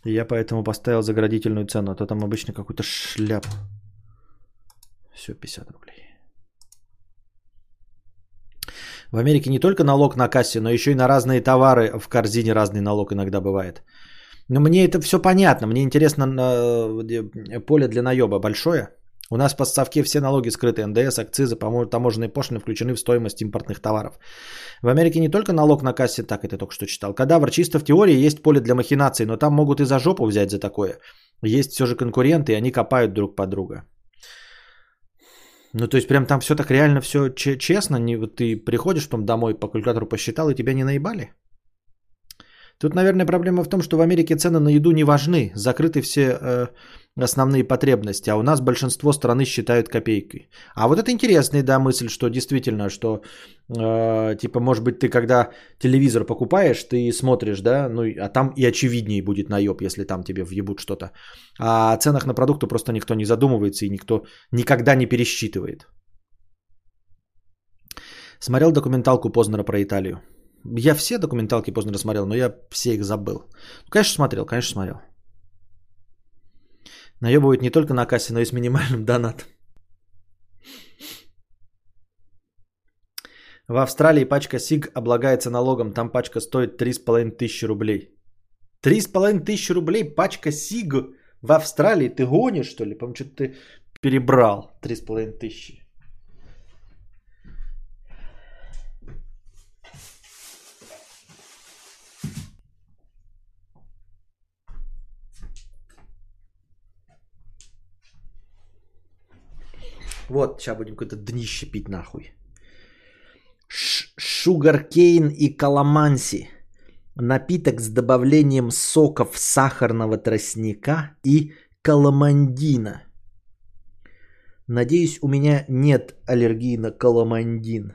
Я поэтому поставил заградительную цену, а то там обычно какую-то шляпу. Все, 50 рублей. В Америке не только налог на кассе, но еще и на разные товары в корзине разный налог иногда бывает. Но мне это все понятно. Мне интересно, поле для наеба большое. У нас по ставке все налоги скрыты. НДС, акцизы, таможенные пошлины включены в стоимость импортных товаров. В Америке не только налог на кассе, так это только что читал. Кадавр чисто в теории есть поле для махинаций, но там могут и за жопу взять за такое. Есть все же конкуренты, и они копают друг под друга. Ну, то есть, прям там все так реально все честно. Не, ты приходишь потом домой, по калькулятору посчитал, и тебя не наебали? Тут, наверное, проблема в том, что в Америке цены на еду не важны. Закрыты все э, основные потребности, а у нас большинство страны считают копейкой. А вот это интересная, да, мысль, что действительно, что, э, типа, может быть, ты когда телевизор покупаешь, ты смотришь, да, ну, а там и очевиднее будет наеб, если там тебе въебут что-то. А о ценах на продукты просто никто не задумывается и никто никогда не пересчитывает. Смотрел документалку Познера про Италию. Я все документалки поздно рассмотрел, но я все их забыл. Ну, конечно, смотрел, конечно, смотрел. Наебывают не только на кассе, но и с минимальным донатом. В Австралии пачка СИГ облагается налогом. Там пачка стоит 3,5 тысячи рублей. 3,5 тысячи рублей пачка СИГ в Австралии? Ты гонишь, что ли? По-моему, что ты перебрал 3,5 тысячи. Вот, сейчас будем какое-то днище пить нахуй. Шугаркейн и каламанси. Напиток с добавлением соков сахарного тростника и каламандина. Надеюсь, у меня нет аллергии на каламандин.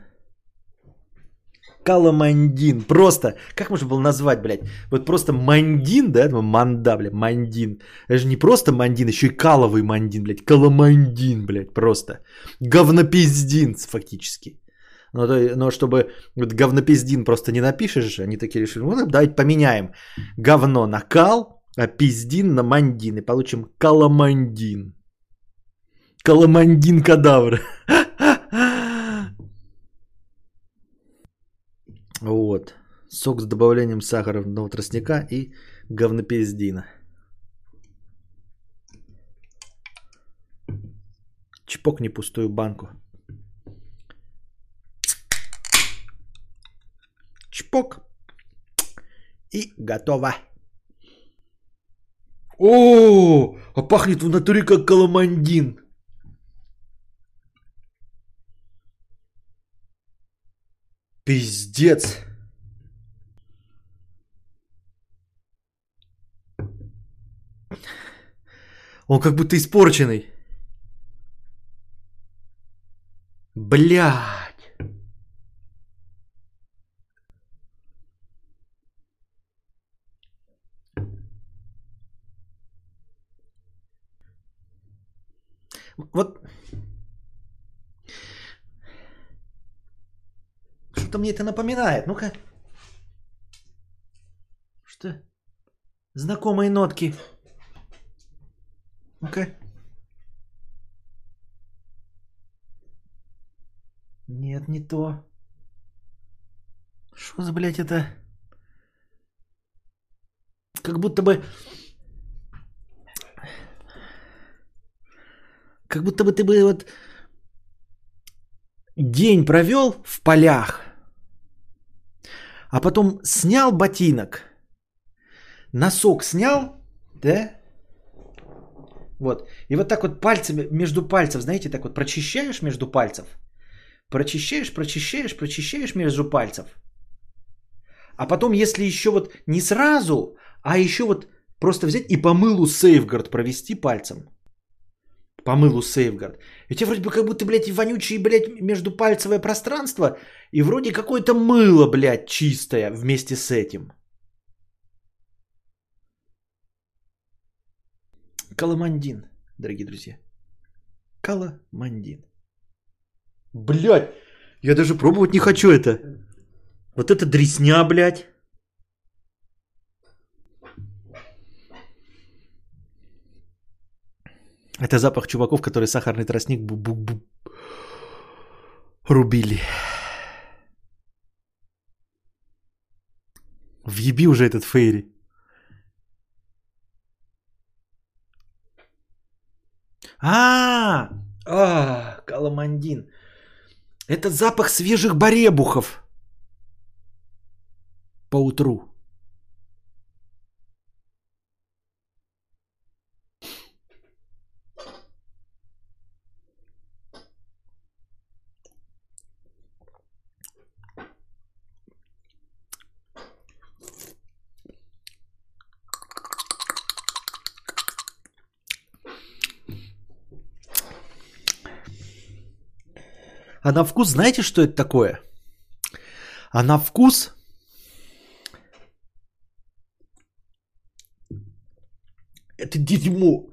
Каламандин. Просто, как можно было назвать, блядь? Вот просто мандин, да? Ну, манда, блядь, мандин. Это же не просто мандин, еще и каловый мандин, блядь. Каламандин, блядь, просто. Говнопиздин, фактически. Но, но чтобы вот говнопиздин просто не напишешь, они такие решили, ну давайте поменяем говно на кал, а пиздин на мандин. И получим каламандин. Каламандин кадавр. Вот. Сок с добавлением сахарного тростника и говнопиздина. Чпокни пустую банку. Чпок. И готово. О, а пахнет в натуре как каламандин. Пиздец. Он как будто испорченный. Блядь. Вот Что-то мне это напоминает. Ну-ка. Что? Знакомые нотки. Ну-ка. Нет, не то. Что за, блядь, это? Как будто бы... Как будто бы ты бы вот день провел в полях, а потом снял ботинок, носок снял, да? Вот. И вот так вот пальцами, между пальцев, знаете, так вот прочищаешь между пальцев. Прочищаешь, прочищаешь, прочищаешь между пальцев. А потом, если еще вот не сразу, а еще вот просто взять и по мылу сейфгард провести пальцем. По мылу сейфгард. И тебе вроде бы как будто, блядь, вонючее, блядь, междупальцевое пространство, и вроде какое-то мыло, блядь, чистое вместе с этим. Каламандин, дорогие друзья. Каламандин. Блядь, я даже пробовать не хочу это. Вот это дресня, блядь. Это запах чуваков, которые сахарный тростник бу -бу -бу рубили. Въеби уже этот фейри. А, а, каламандин. Это запах свежих баребухов по А на вкус знаете, что это такое? А на вкус это дерьмо.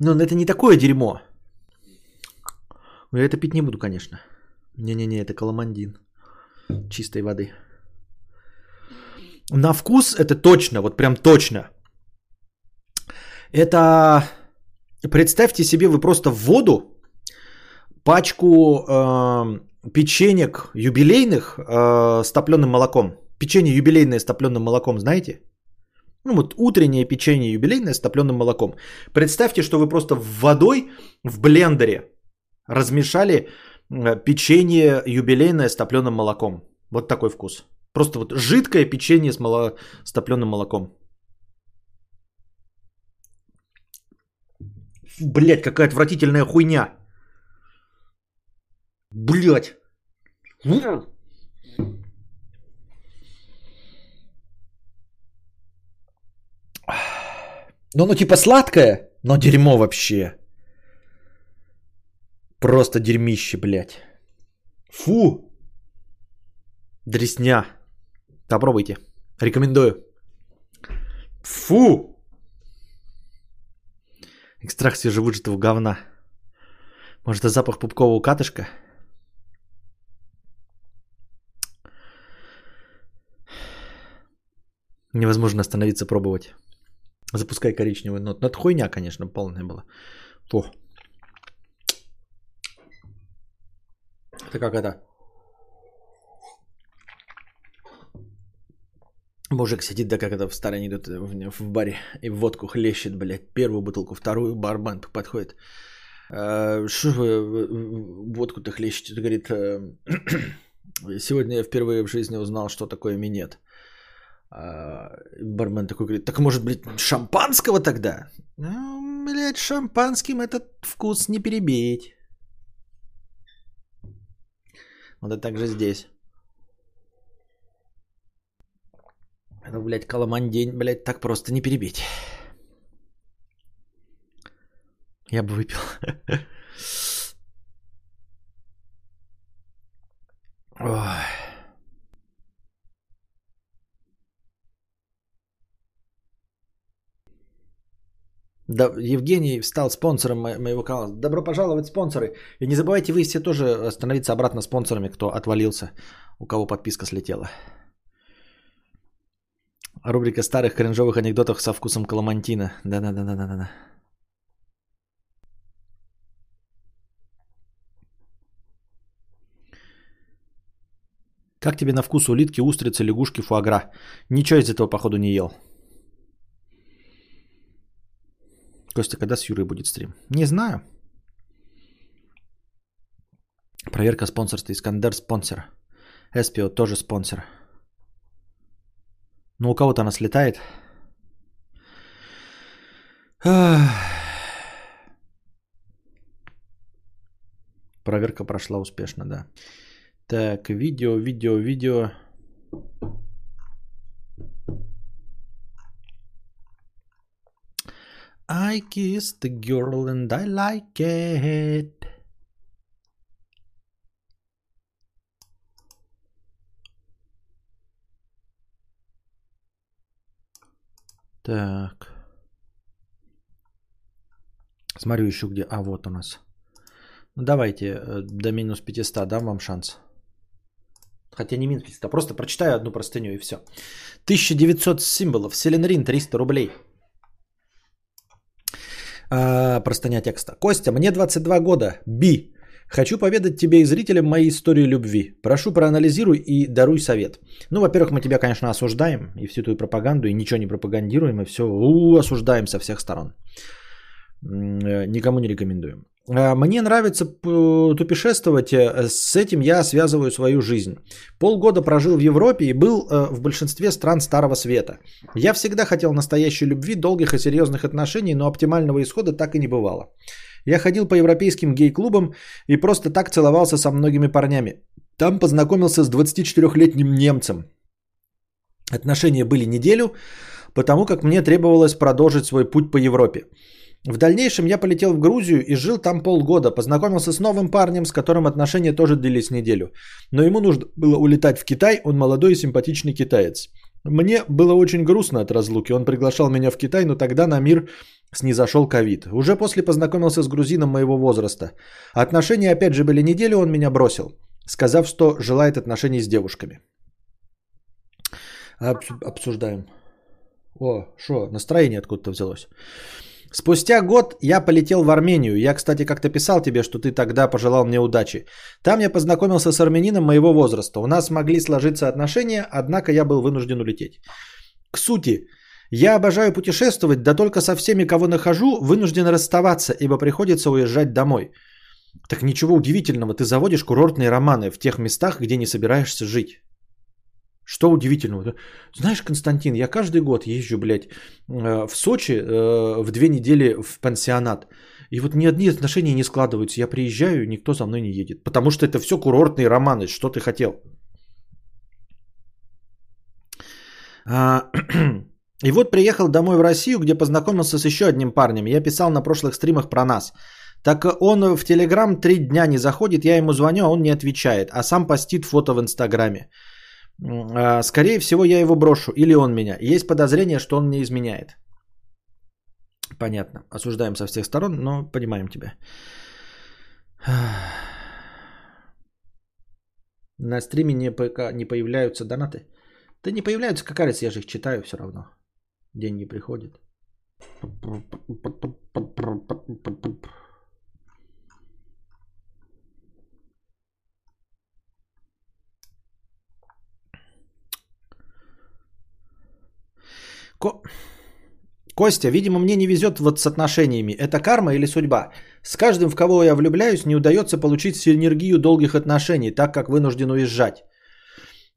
Но это не такое дерьмо. Я это пить не буду, конечно. Не-не-не, это каламандин. Чистой воды. На вкус это точно, вот прям точно. Это, представьте себе, вы просто в воду пачку э, печенек юбилейных э, с топленым молоком. Печенье юбилейное с топленым молоком, знаете? Ну вот утреннее печенье юбилейное с топленым молоком. Представьте, что вы просто водой в блендере размешали э, печенье юбилейное с топленым молоком. Вот такой вкус. Просто вот жидкое печенье с, моло... с топленым молоком. Блять, какая отвратительная хуйня. Блять. Ну, ну типа сладкое, но дерьмо вообще. Просто дерьмище, блядь. Фу. Дресня. Попробуйте. Рекомендую. Фу! Экстракт свежевыжатого говна. Может, это запах пупкового катышка? Невозможно остановиться пробовать. Запускай коричневый нот. Ну, это хуйня, конечно, полная была. Фу. Это как это? Мужик сидит, да как это в стороне идут в, в баре и водку хлещет, блядь, первую бутылку, вторую, бармен подходит. «А, что вы водку-то хлещете? Говорит, «Э, сегодня я впервые в жизни узнал, что такое минет. А, бармен такой говорит, так может, блядь, шампанского тогда? Ну, блядь, шампанским этот вкус не перебить. Вот это также здесь. Ну, блядь, коломандень, блядь, так просто не перебить. Я бы выпил. Ой. Да, Евгений стал спонсором моего канала. Добро пожаловать, спонсоры. И не забывайте вы все тоже становиться обратно спонсорами, кто отвалился, у кого подписка слетела. Рубрика старых кринжовых анекдотов со вкусом каламантина. Да-да-да-да-да-да. Как тебе на вкус улитки, устрицы, лягушки, фуагра? Ничего из этого, походу, не ел. Костя, когда с Юрой будет стрим? Не знаю. Проверка спонсорства. Искандер спонсор. Эспио тоже спонсор. Ну, у кого-то она слетает. Проверка прошла успешно, да. Так, видео, видео, видео. I kissed the girl and I like it. Так. Смотрю еще где. А, вот у нас. Ну, давайте э, до минус 500 дам вам шанс. Хотя не минус 500, просто прочитаю одну простыню и все. 1900 символов. Селенрин 300 рублей. А, простыня текста. Костя, мне 22 года. Би. Хочу поведать тебе и зрителям мои истории любви. Прошу, проанализируй и даруй совет. Ну, во-первых, мы тебя, конечно, осуждаем и всю твою пропаганду, и ничего не пропагандируем, и все у, осуждаем со всех сторон. Э, никому не рекомендуем. А, мне нравится путешествовать, э, с этим я связываю свою жизнь. Полгода прожил в Европе и был э, в большинстве стран Старого Света. Я всегда хотел настоящей любви, долгих и серьезных отношений, но оптимального исхода так и не бывало. Я ходил по европейским гей-клубам и просто так целовался со многими парнями. Там познакомился с 24-летним немцем. Отношения были неделю, потому как мне требовалось продолжить свой путь по Европе. В дальнейшем я полетел в Грузию и жил там полгода. Познакомился с новым парнем, с которым отношения тоже длились неделю. Но ему нужно было улетать в Китай, он молодой и симпатичный китаец. Мне было очень грустно от разлуки. Он приглашал меня в Китай, но тогда на мир снизошел ковид. Уже после познакомился с грузином моего возраста. Отношения опять же были неделю, он меня бросил, сказав, что желает отношений с девушками. Обсуждаем. О, что, настроение откуда-то взялось. Спустя год я полетел в Армению. Я, кстати, как-то писал тебе, что ты тогда пожелал мне удачи. Там я познакомился с армянином моего возраста. У нас могли сложиться отношения, однако я был вынужден улететь. К сути, я обожаю путешествовать, да только со всеми, кого нахожу, вынужден расставаться, ибо приходится уезжать домой. Так ничего удивительного, ты заводишь курортные романы в тех местах, где не собираешься жить. Что удивительного? Знаешь, Константин, я каждый год езжу, блядь, э, в Сочи э, в две недели в пансионат. И вот ни одни отношения не складываются. Я приезжаю, никто за мной не едет. Потому что это все курортные романы. Что ты хотел? А, и вот приехал домой в Россию, где познакомился с еще одним парнем. Я писал на прошлых стримах про нас. Так он в Телеграм три дня не заходит, я ему звоню, а он не отвечает, а сам постит фото в Инстаграме. А, скорее всего, я его брошу или он меня. Есть подозрение, что он мне изменяет. Понятно. Осуждаем со всех сторон, но понимаем тебя. На стриме не, ПК, не появляются донаты. Да не появляются, как раз я же их читаю все равно. Деньги приходят. Ко... Костя, видимо, мне не везет вот с отношениями. Это карма или судьба? С каждым, в кого я влюбляюсь, не удается получить синергию долгих отношений, так как вынужден уезжать.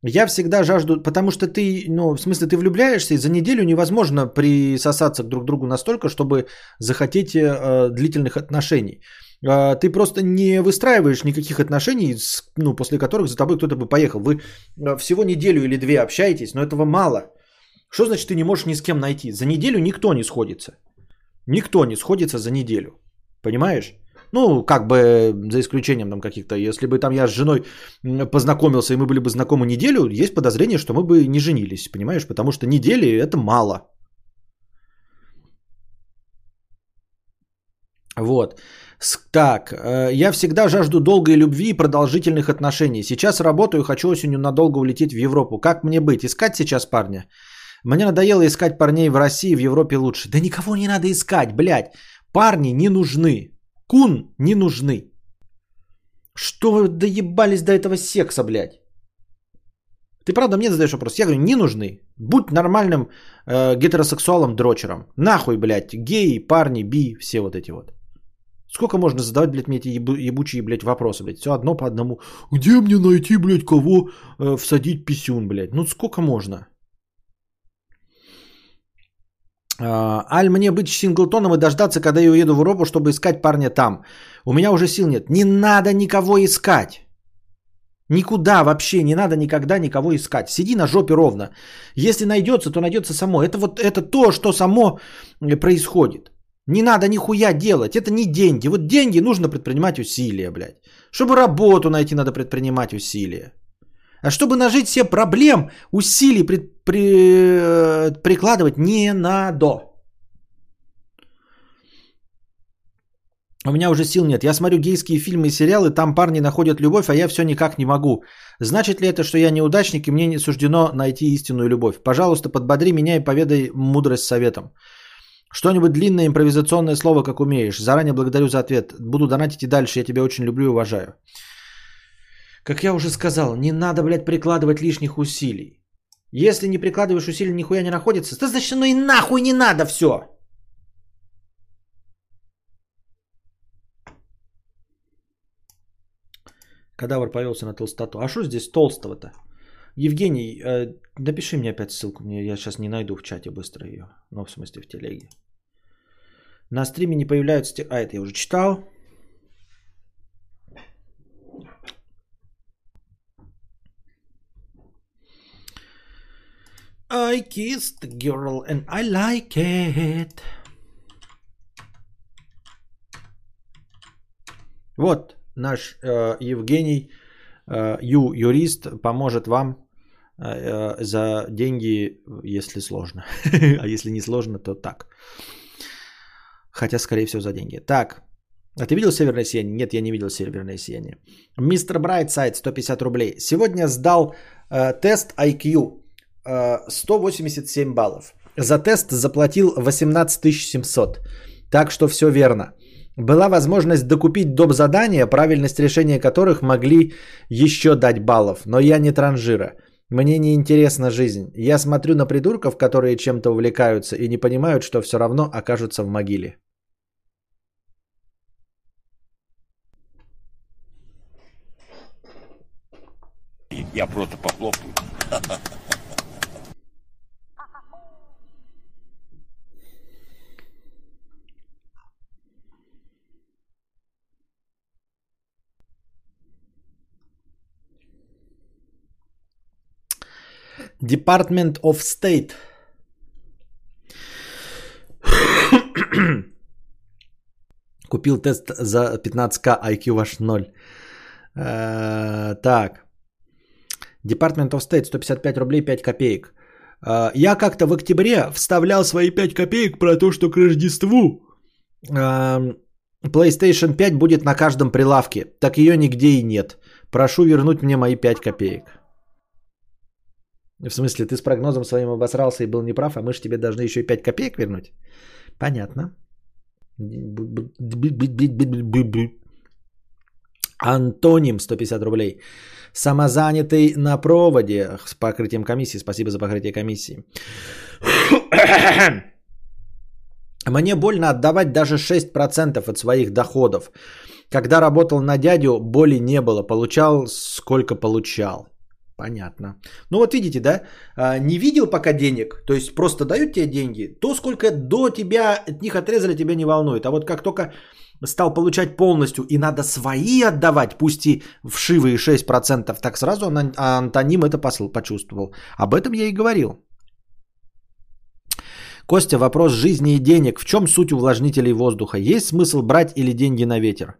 Я всегда жажду, потому что ты, ну, в смысле, ты влюбляешься, и за неделю невозможно присосаться друг к другу настолько, чтобы захотеть э, длительных отношений. Э, ты просто не выстраиваешь никаких отношений, ну, после которых за тобой кто-то бы поехал. Вы э, всего неделю или две общаетесь, но этого мало. Что значит ты не можешь ни с кем найти? За неделю никто не сходится. Никто не сходится за неделю. Понимаешь? Ну, как бы за исключением там каких-то, если бы там я с женой познакомился и мы были бы знакомы неделю, есть подозрение, что мы бы не женились, понимаешь? Потому что недели это мало. Вот. Так, э, я всегда жажду долгой любви и продолжительных отношений. Сейчас работаю, хочу осенью надолго улететь в Европу. Как мне быть? Искать сейчас парня? Мне надоело искать парней в России, в Европе лучше. Да никого не надо искать, блядь. Парни не нужны. Кун не нужны. Что вы доебались до этого секса, блядь? Ты правда мне задаешь вопрос? Я говорю, не нужны. Будь нормальным э, гетеросексуалом дрочером. Нахуй, блядь, геи, парни, би, все вот эти вот. Сколько можно задавать, блядь, мне эти ебу- ебучие, блядь, вопросы, блядь? Все одно по одному. Где мне найти, блядь, кого э, всадить писюн, блядь? Ну сколько можно? А, аль мне быть синглтоном и дождаться, когда я уеду в Европу, чтобы искать парня там. У меня уже сил нет. Не надо никого искать. Никуда вообще не надо никогда никого искать. Сиди на жопе ровно. Если найдется, то найдется само. Это вот это то, что само э, происходит. Не надо нихуя делать. Это не деньги. Вот деньги нужно предпринимать усилия, блядь. Чтобы работу найти, надо предпринимать усилия. А чтобы нажить все проблем, усилий пред, при, э, прикладывать не надо. У меня уже сил нет. Я смотрю гейские фильмы и сериалы, там парни находят любовь, а я все никак не могу. Значит ли это, что я неудачник и мне не суждено найти истинную любовь? Пожалуйста, подбодри меня и поведай мудрость советом. Что-нибудь длинное импровизационное слово, как умеешь. Заранее благодарю за ответ. Буду донатить и дальше. Я тебя очень люблю и уважаю. Как я уже сказал, не надо, блядь, прикладывать лишних усилий. Если не прикладываешь усилий, нихуя не находится, то значит, ну и нахуй не надо все. Кадавр повелся на толстоту. А что здесь толстого-то? Евгений, э, напиши мне опять ссылку. Мне, я сейчас не найду в чате быстро ее. Ну, в смысле, в телеге. На стриме не появляются... А, это я уже читал. I kissed the girl and I like it. Вот наш э, Евгений э, Ю, юрист, поможет вам э, за деньги, если сложно. а если не сложно, то так. Хотя, скорее всего, за деньги. Так, а ты видел северное сияние? Нет, я не видел северное сияние. Мистер Брайт сайт 150 рублей. Сегодня сдал э, тест IQ. 187 баллов. За тест заплатил 18 700. Так что все верно. Была возможность докупить доп. задания, правильность решения которых могли еще дать баллов, но я не транжира. Мне не интересна жизнь. Я смотрю на придурков, которые чем-то увлекаются и не понимают, что все равно окажутся в могиле. Я просто похлопаю. Department of State. Купил тест за 15к, IQ ваш 0. Э, так. Department of State 155 рублей 5 копеек. А, я как-то в октябре вставлял свои 5 копеек про то, что к Рождеству PlayStation 5 будет на каждом прилавке. Так ее нигде и нет. Прошу вернуть мне мои 5 копеек. В смысле, ты с прогнозом своим обосрался и был неправ, а мы же тебе должны еще и 5 копеек вернуть? Понятно. Антоним 150 рублей. Самозанятый на проводе с покрытием комиссии. Спасибо за покрытие комиссии. Мне больно отдавать даже 6% от своих доходов. Когда работал на дядю, боли не было. Получал сколько получал. Понятно. Ну вот видите, да, а, не видел пока денег, то есть просто дают тебе деньги, то сколько до тебя от них отрезали, тебя не волнует. А вот как только стал получать полностью и надо свои отдавать, пусть и вшивые 6%, так сразу антоним это почувствовал. Об этом я и говорил. Костя, вопрос жизни и денег. В чем суть увлажнителей воздуха? Есть смысл брать или деньги на ветер?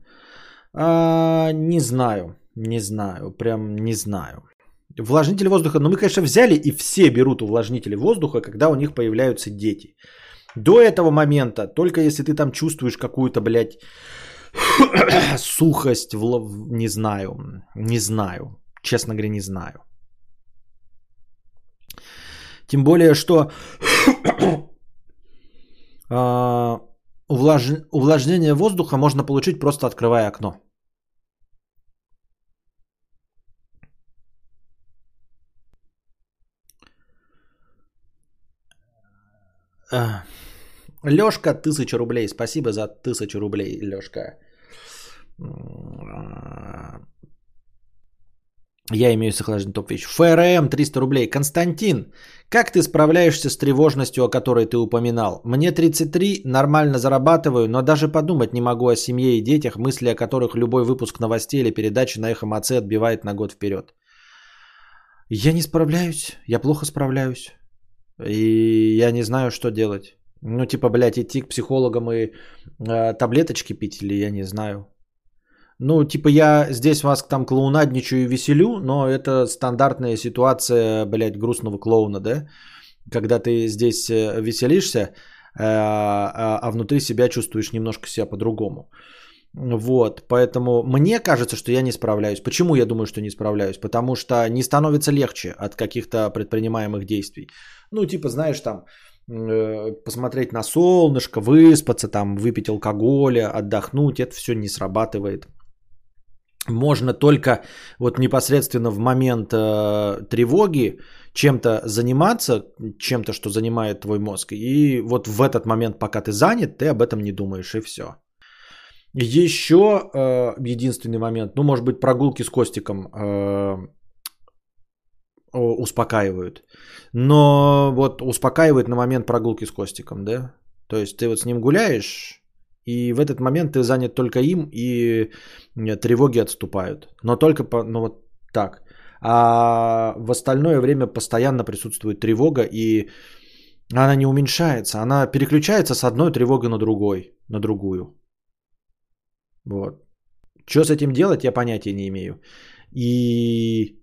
А, не знаю, не знаю, прям не знаю. Увлажнители воздуха, ну мы, конечно, взяли и все берут увлажнители воздуха, когда у них появляются дети. До этого момента, только если ты там чувствуешь какую-то, блядь, сухость, в... не знаю, не знаю, честно говоря, не знаю. Тем более, что а, увлаж... увлажнение воздуха можно получить просто открывая окно. Лёшка, тысяча рублей. Спасибо за тысячу рублей, Лёшка. Я имею сохлажденный топ вещь. ФРМ 300 рублей. Константин, как ты справляешься с тревожностью, о которой ты упоминал? Мне 33, нормально зарабатываю, но даже подумать не могу о семье и детях, мысли о которых любой выпуск новостей или передачи на Эхо Моце отбивает на год вперед. Я не справляюсь, я плохо справляюсь. И я не знаю, что делать. Ну, типа, блядь, идти к психологам и э, таблеточки пить или я не знаю. Ну, типа, я здесь вас там клоунадничаю и веселю, но это стандартная ситуация, блядь, грустного клоуна, да? Когда ты здесь э, веселишься, э, а, а внутри себя чувствуешь немножко себя по-другому. Вот, поэтому мне кажется, что я не справляюсь. Почему я думаю, что не справляюсь? Потому что не становится легче от каких-то предпринимаемых действий. Ну, типа, знаешь, там, э, посмотреть на солнышко, выспаться, там, выпить алкоголя, отдохнуть, это все не срабатывает. Можно только вот непосредственно в момент э, тревоги чем-то заниматься, чем-то, что занимает твой мозг. И вот в этот момент, пока ты занят, ты об этом не думаешь, и все. Еще э, единственный момент, ну, может быть, прогулки с Костиком э, успокаивают. Но вот успокаивает на момент прогулки с Костиком, да? То есть ты вот с ним гуляешь, и в этот момент ты занят только им, и тревоги отступают. Но только по, ну вот так. А в остальное время постоянно присутствует тревога, и она не уменьшается. Она переключается с одной тревоги на другой, на другую. Вот. Что с этим делать, я понятия не имею. И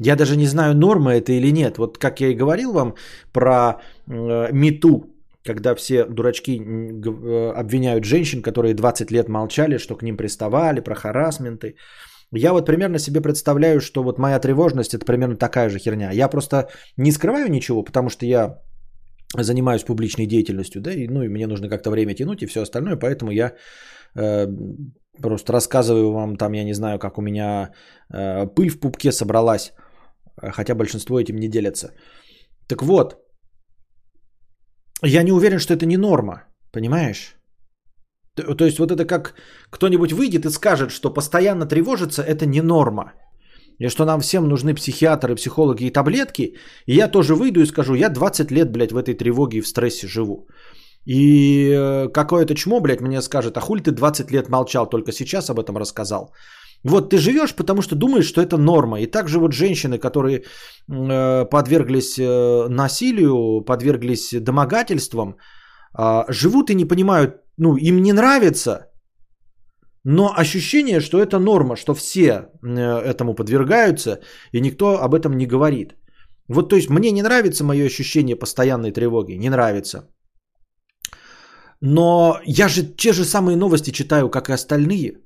я даже не знаю, норма это или нет. Вот как я и говорил вам про э, мету, когда все дурачки э, обвиняют женщин, которые 20 лет молчали, что к ним приставали, про харасменты. Я вот примерно себе представляю, что вот моя тревожность это примерно такая же херня. Я просто не скрываю ничего, потому что я занимаюсь публичной деятельностью, да, и, ну и мне нужно как-то время тянуть и все остальное, поэтому я просто рассказываю вам там, я не знаю, как у меня э, пыль в пупке собралась хотя большинство этим не делятся. Так вот, я не уверен, что это не норма, понимаешь? То есть вот это как кто-нибудь выйдет и скажет, что постоянно тревожиться это не норма. И что нам всем нужны психиатры, психологи и таблетки. И я тоже выйду и скажу, я 20 лет, блядь, в этой тревоге и в стрессе живу. И э, какое-то чмо, блядь, мне скажет, а хули ты 20 лет молчал, только сейчас об этом рассказал. Вот ты живешь, потому что думаешь, что это норма. И также вот женщины, которые э, подверглись э, насилию, подверглись домогательствам, э, живут и не понимают, ну, им не нравится, Но ощущение, что это норма, что все этому подвергаются, и никто об этом не говорит. Вот то есть мне не нравится мое ощущение постоянной тревоги, не нравится. Но я же те же самые новости читаю, как и остальные.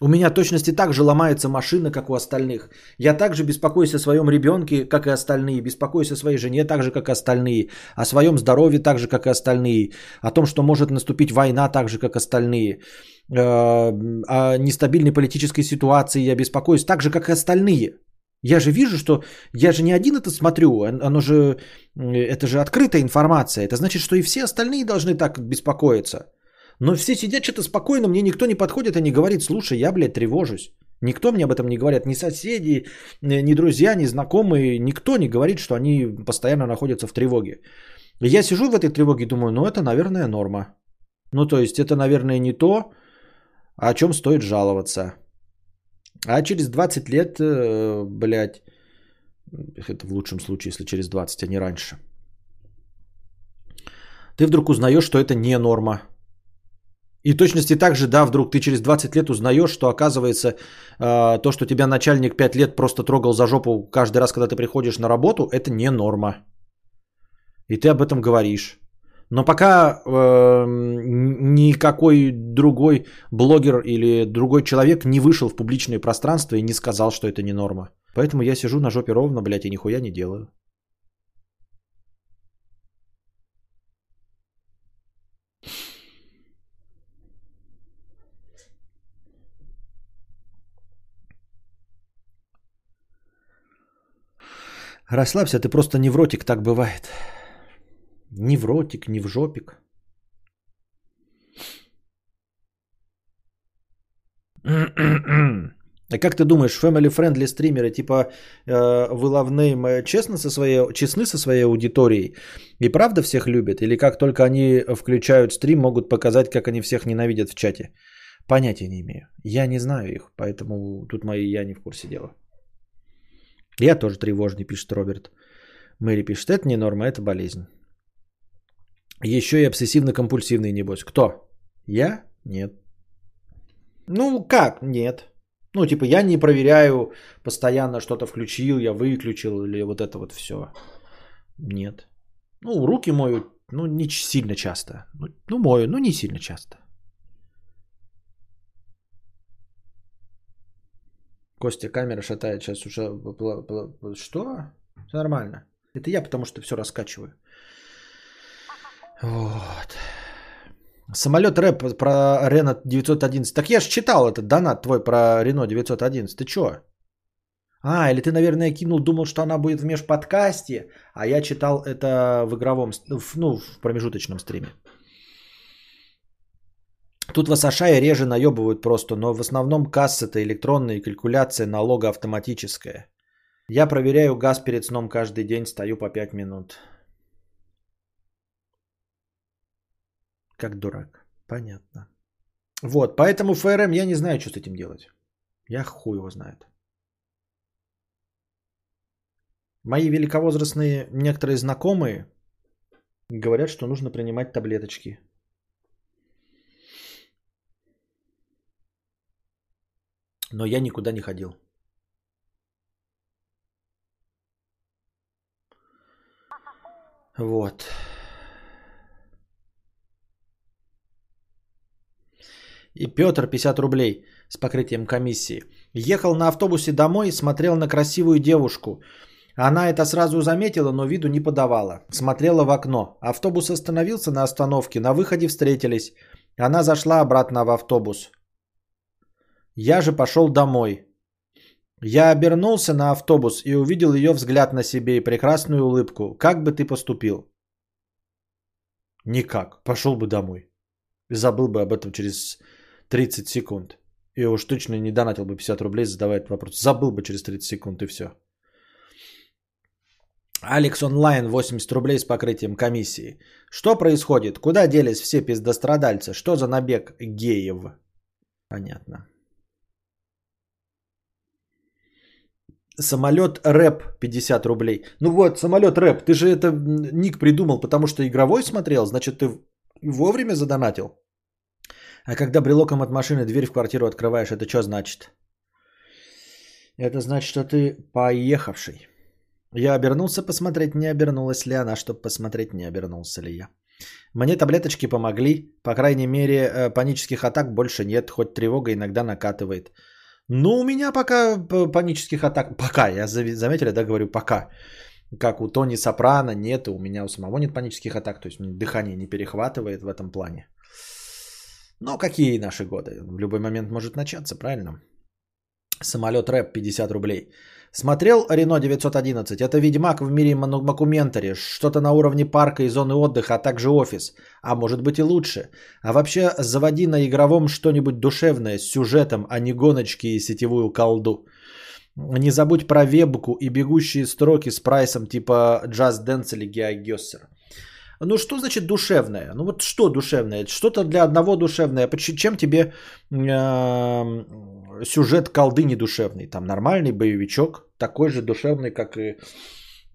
У меня точности так же ломается машина, как у остальных. Я также беспокоюсь о своем ребенке, как и остальные. Беспокоюсь о своей жене, так же, как и остальные. О своем здоровье, так же, как и остальные. О том, что может наступить война, так же, как остальные. Э, о нестабильной политической ситуации я беспокоюсь, так же, как и остальные. Я же вижу, что я же не один это смотрю, оно же, это же открытая информация. Это значит, что и все остальные должны так беспокоиться. Но все сидят что-то спокойно, мне никто не подходит и не говорит, слушай, я, блядь, тревожусь. Никто мне об этом не говорит, ни соседи, ни друзья, ни знакомые, никто не говорит, что они постоянно находятся в тревоге. Я сижу в этой тревоге и думаю, ну это, наверное, норма. Ну то есть это, наверное, не то, о чем стоит жаловаться. А через 20 лет, э, блядь, это в лучшем случае, если через 20, а не раньше. Ты вдруг узнаешь, что это не норма. И точности так же, да, вдруг ты через 20 лет узнаешь, что оказывается э, то, что тебя начальник 5 лет просто трогал за жопу каждый раз, когда ты приходишь на работу, это не норма. И ты об этом говоришь. Но пока э, никакой другой блогер или другой человек не вышел в публичное пространство и не сказал, что это не норма. Поэтому я сижу на жопе ровно, блядь, и нихуя не делаю. Расслабься, ты просто невротик, так бывает. Невротик, не в жопик. А как ты думаешь, family-friendly стримеры типа э, вы честно со своей, честны со своей аудиторией и правда всех любят? Или как только они включают стрим, могут показать, как они всех ненавидят в чате? Понятия не имею. Я не знаю их, поэтому тут мои я не в курсе дела. Я тоже тревожный, пишет Роберт. Мэри пишет, это не норма, это болезнь. Еще и обсессивно-компульсивный, небось. Кто? Я? Нет. Ну, как? Нет. Ну, типа, я не проверяю постоянно, что-то включил, я выключил, или вот это вот все. Нет. Ну, руки мою, ну, не сильно часто. Ну, ну мою, но не сильно часто. Костя, камера шатает сейчас уже. Что? Все нормально. Это я, потому что все раскачиваю. Вот. Самолет рэп про Рено 911. Так я ж читал этот донат твой про Рено 911. Ты чё? А, или ты, наверное, кинул, думал, что она будет в межподкасте, а я читал это в игровом, ну, в промежуточном стриме. Тут в Асашае реже наебывают просто, но в основном касса-то электронная калькуляция налога автоматическая. Я проверяю газ перед сном каждый день, стою по 5 минут. Как дурак. Понятно. Вот, поэтому ФРМ я не знаю, что с этим делать. Я хуй его знает. Мои великовозрастные некоторые знакомые говорят, что нужно принимать таблеточки. Но я никуда не ходил. Вот. И Петр 50 рублей с покрытием комиссии. Ехал на автобусе домой, смотрел на красивую девушку. Она это сразу заметила, но виду не подавала. Смотрела в окно. Автобус остановился на остановке, на выходе встретились. Она зашла обратно в автобус. Я же пошел домой. Я обернулся на автобус и увидел ее взгляд на себе и прекрасную улыбку. Как бы ты поступил? Никак. Пошел бы домой. Забыл бы об этом через 30 секунд. И уж точно не донатил бы 50 рублей, задавая этот вопрос. Забыл бы через 30 секунд и все. Алекс Онлайн 80 рублей с покрытием комиссии. Что происходит? Куда делись все пиздострадальцы? Что за набег геев? Понятно. Самолет рэп 50 рублей. Ну вот, самолет рэп. Ты же это ник придумал, потому что игровой смотрел, значит, ты вовремя задонатил. А когда брелоком от машины дверь в квартиру открываешь, это что значит? Это значит, что ты поехавший. Я обернулся посмотреть, не обернулась ли она, чтобы посмотреть, не обернулся ли я. Мне таблеточки помогли. По крайней мере, э, панических атак больше нет, хоть тревога иногда накатывает. Ну, у меня пока панических атак... Пока, я заметили, да, говорю пока. Как у Тони Сопрано нет, у меня у самого нет панических атак, то есть дыхание не перехватывает в этом плане. Но какие наши годы? В любой момент может начаться, правильно? Самолет рэп 50 рублей. Смотрел Рено 911? Это Ведьмак в мире Макументари. Что-то на уровне парка и зоны отдыха, а также офис. А может быть и лучше. А вообще заводи на игровом что-нибудь душевное с сюжетом, а не гоночки и сетевую колду. Не забудь про вебку и бегущие строки с прайсом типа Just Dance или GeoGuessr. Ну что значит душевное? Ну вот что душевное? Что-то для одного душевное. Чем тебе э, сюжет колды не душевный? Там нормальный боевичок, такой же душевный, как и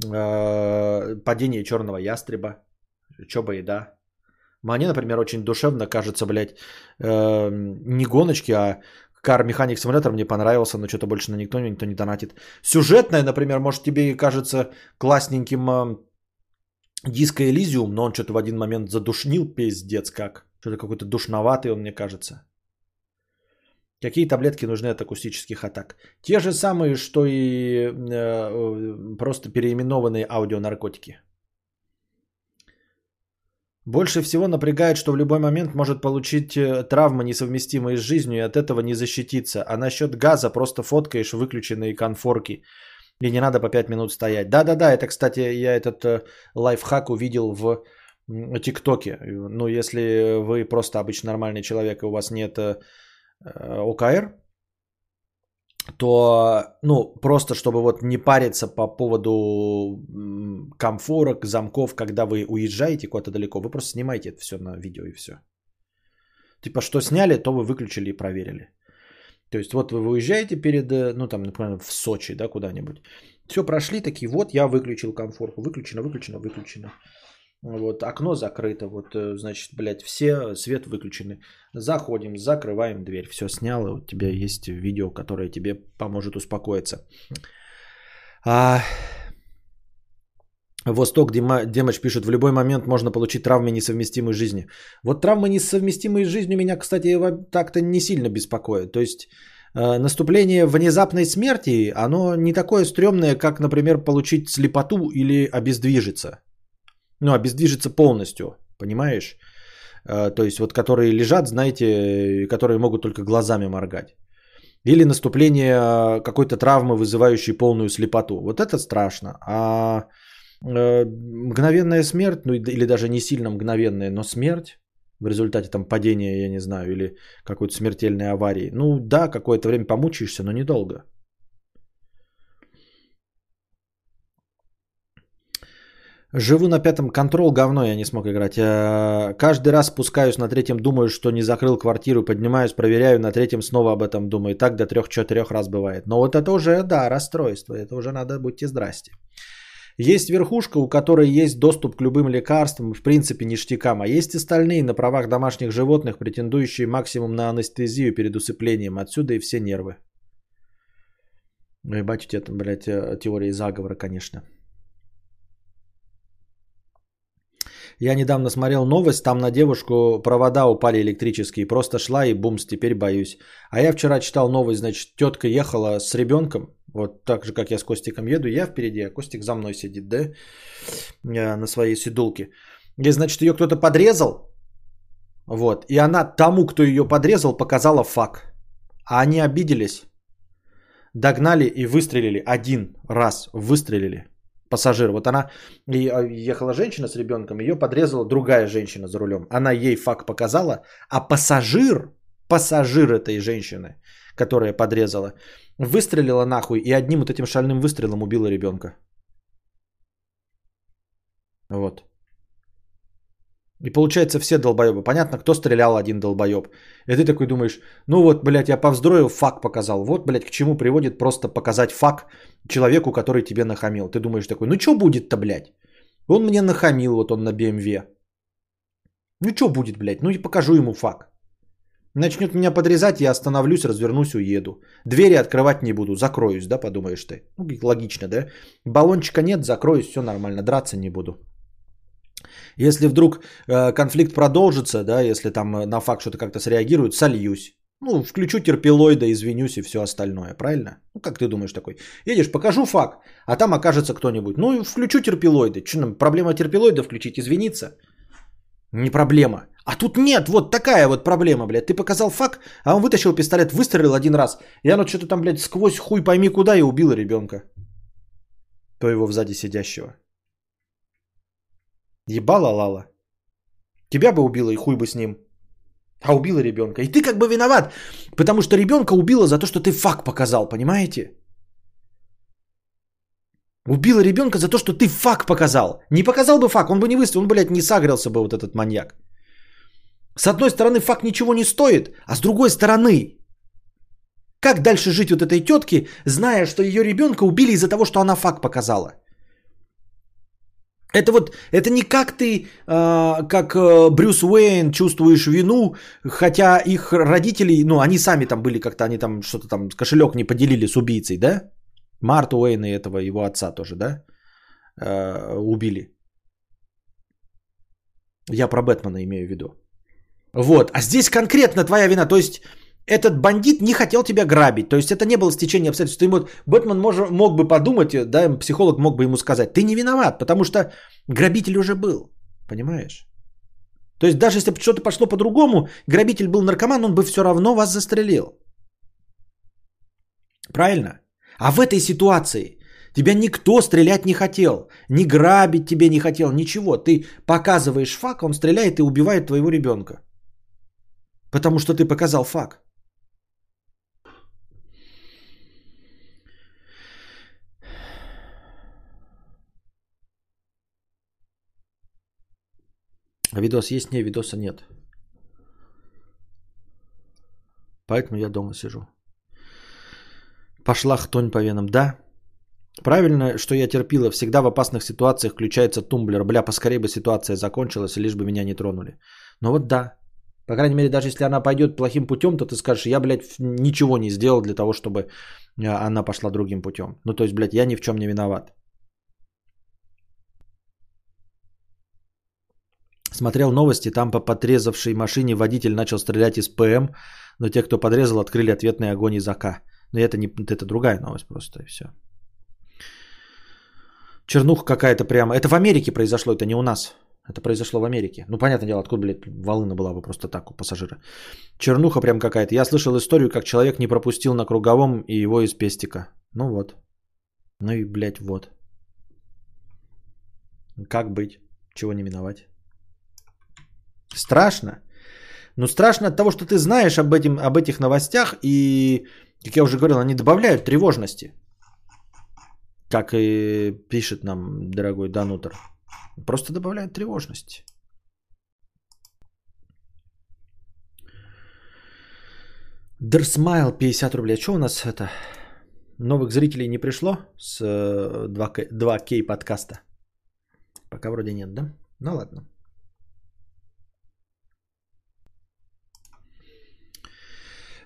э, падение черного ястреба. Чё бы и да. Мне, например, очень душевно кажется, блядь, э, не гоночки, а Car Mechanic Simulator мне понравился, но что-то больше на никто, никто не донатит. Сюжетное, например, может тебе кажется классненьким э, Диско Элизиум, но он что-то в один момент задушнил, пиздец как. Что-то какой-то душноватый он, мне кажется. Какие таблетки нужны от акустических атак? Те же самые, что и э, просто переименованные аудионаркотики. Больше всего напрягает, что в любой момент может получить э, травмы, несовместимые с жизнью, и от этого не защититься. А насчет газа просто фоткаешь выключенные конфорки. И не надо по 5 минут стоять. Да-да-да, это, кстати, я этот э, лайфхак увидел в ТикТоке. Ну, если вы просто обычно нормальный человек, и у вас нет э, ОКР, то, ну, просто чтобы вот не париться по поводу комфорок, замков, когда вы уезжаете куда-то далеко, вы просто снимаете это все на видео и все. Типа, что сняли, то вы выключили и проверили. То есть вот вы выезжаете перед, э, ну там, например, в Сочи, да, куда-нибудь. Все прошли, такие, вот я выключил комфорку. Выключено, выключено, выключено. Вот, окно закрыто, вот, э, значит, блядь, все, свет выключены. Заходим, закрываем дверь, все снял, и у тебя есть видео, которое тебе поможет успокоиться. А, Восток Демоч пишет, в любой момент можно получить травмы, несовместимые с жизнью. Вот травмы, несовместимые с жизнью, меня, кстати, так-то не сильно беспокоят. То есть э, наступление внезапной смерти, оно не такое стрёмное, как, например, получить слепоту или обездвижиться. Ну, обездвижиться полностью, понимаешь? Э, то есть вот которые лежат, знаете, которые могут только глазами моргать. Или наступление э, какой-то травмы, вызывающей полную слепоту. Вот это страшно. А мгновенная смерть, ну или даже не сильно мгновенная, но смерть в результате там падения, я не знаю, или какой-то смертельной аварии. Ну да, какое-то время помучаешься, но недолго. Живу на пятом контрол, говно я не смог играть. Я каждый раз спускаюсь на третьем, думаю, что не закрыл квартиру, поднимаюсь, проверяю, на третьем снова об этом думаю. И так до трех-четырех раз бывает. Но вот это уже, да, расстройство. Это уже надо, будьте здрасте. Есть верхушка, у которой есть доступ к любым лекарствам, в принципе, ништякам, а есть остальные на правах домашних животных, претендующие максимум на анестезию перед усыплением. Отсюда и все нервы. Ну, ебать, у тебя там, блядь, э, теории заговора, конечно. Я недавно смотрел новость, там на девушку провода упали электрические, просто шла и бумс, теперь боюсь. А я вчера читал новость, значит, тетка ехала с ребенком, вот так же, как я с Костиком еду, я впереди, а Костик за мной сидит, да, э, на своей седулке. И, значит, ее кто-то подрезал, вот, и она тому, кто ее подрезал, показала фак. А они обиделись, догнали и выстрелили один раз, выстрелили пассажир. Вот она а, ехала женщина с ребенком, ее подрезала другая женщина за рулем. Она ей факт показала, а пассажир, пассажир этой женщины, которая подрезала, выстрелила нахуй и одним вот этим шальным выстрелом убила ребенка. Вот. И получается все долбоебы. Понятно, кто стрелял один долбоеб. И ты такой думаешь, ну вот, блядь, я повздроил, факт показал. Вот, блядь, к чему приводит просто показать факт человеку, который тебе нахамил. Ты думаешь такой, ну что будет-то, блядь? Он мне нахамил, вот он на BMW. Ну что будет, блядь? Ну и покажу ему факт. Начнет меня подрезать, я остановлюсь, развернусь, уеду. Двери открывать не буду, закроюсь, да, подумаешь ты. Ну, логично, да? Баллончика нет, закроюсь, все нормально, драться не буду. Если вдруг э, конфликт продолжится, да, если там э, на факт что-то как-то среагирует, сольюсь. Ну, включу терпилоида, извинюсь и все остальное, правильно? Ну, как ты думаешь такой? Едешь, покажу факт, а там окажется кто-нибудь. Ну, включу терпилоиды. Что нам, проблема терпилоида включить, извиниться? Не проблема. А тут нет, вот такая вот проблема, блядь. Ты показал факт, а он вытащил пистолет, выстрелил один раз. И оно что-то там, блядь, сквозь хуй пойми куда и убило ребенка. Твоего сзади сидящего. Ебала Лала. Тебя бы убило и хуй бы с ним. А убила ребенка. И ты как бы виноват, потому что ребенка убила за то, что ты факт показал, понимаете? Убила ребенка за то, что ты факт показал. Не показал бы факт, он бы не выстрелил, он, блядь, не сагрился бы вот этот маньяк. С одной стороны, факт ничего не стоит, а с другой стороны, как дальше жить вот этой тетке, зная, что ее ребенка убили из-за того, что она факт показала? Это вот, это не как ты, э, как э, Брюс Уэйн, чувствуешь вину, хотя их родители, ну, они сами там были как-то, они там что-то там, кошелек не поделили с убийцей, да? Март Уэйн и этого его отца тоже, да? Э, убили. Я про Бэтмена имею в виду. Вот, а здесь конкретно твоя вина, то есть этот бандит не хотел тебя грабить. То есть это не было стечение обстоятельств. Ты ему, Бэтмен мож, мог бы подумать, да, психолог мог бы ему сказать, ты не виноват, потому что грабитель уже был. Понимаешь? То есть даже если бы что-то пошло по-другому, грабитель был наркоман, он бы все равно вас застрелил. Правильно? А в этой ситуации тебя никто стрелять не хотел, ни грабить тебе не хотел, ничего. Ты показываешь факт, он стреляет и убивает твоего ребенка. Потому что ты показал факт. А видос есть? Не, видоса нет. Поэтому я дома сижу. Пошла хтонь по венам. Да, правильно, что я терпила. Всегда в опасных ситуациях включается тумблер. Бля, поскорее бы ситуация закончилась, лишь бы меня не тронули. Но вот да. По крайней мере, даже если она пойдет плохим путем, то ты скажешь, я, блядь, ничего не сделал для того, чтобы а, она пошла другим путем. Ну, то есть, блядь, я ни в чем не виноват. Смотрел новости, там по подрезавшей машине водитель начал стрелять из ПМ, но те, кто подрезал, открыли ответный огонь из АК. Но это, не, это другая новость просто, и все. Чернуха какая-то прямо. Это в Америке произошло, это не у нас. Это произошло в Америке. Ну, понятное дело, откуда, блядь, волына была бы просто так у пассажира. Чернуха прям какая-то. Я слышал историю, как человек не пропустил на круговом и его из пестика. Ну вот. Ну и, блядь, вот. Как быть? Чего не миновать? Страшно. Ну, страшно от того, что ты знаешь об, этим, об этих новостях, и, как я уже говорил, они добавляют тревожности. Как и пишет нам дорогой Данутер. Просто добавляют тревожности. Дерсмайл 50 рублей. А что у нас это? Новых зрителей не пришло с 2К, 2К подкаста? Пока вроде нет, да? Ну ладно.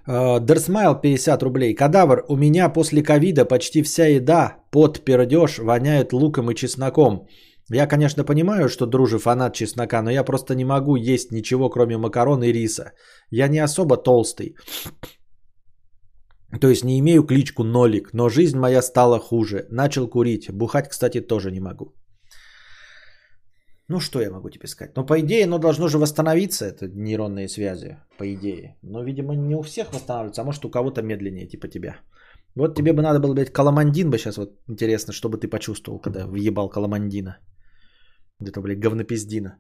Дерсмайл 50 рублей. Кадавр, у меня после ковида почти вся еда под пердеж воняет луком и чесноком. Я, конечно, понимаю, что дружи фанат чеснока, но я просто не могу есть ничего, кроме макарон и риса. Я не особо толстый. То есть не имею кличку Нолик, но жизнь моя стала хуже. Начал курить. Бухать, кстати, тоже не могу. Ну, что я могу тебе сказать? Ну, по идее, оно должно же восстановиться, это нейронные связи, по идее. Но, видимо, не у всех восстанавливается, а может у кого-то медленнее, типа тебя. Вот тебе бы надо было, блядь, каламандин бы сейчас, вот интересно, что бы ты почувствовал, когда въебал каламандина. Где-то, блядь, говнопиздина.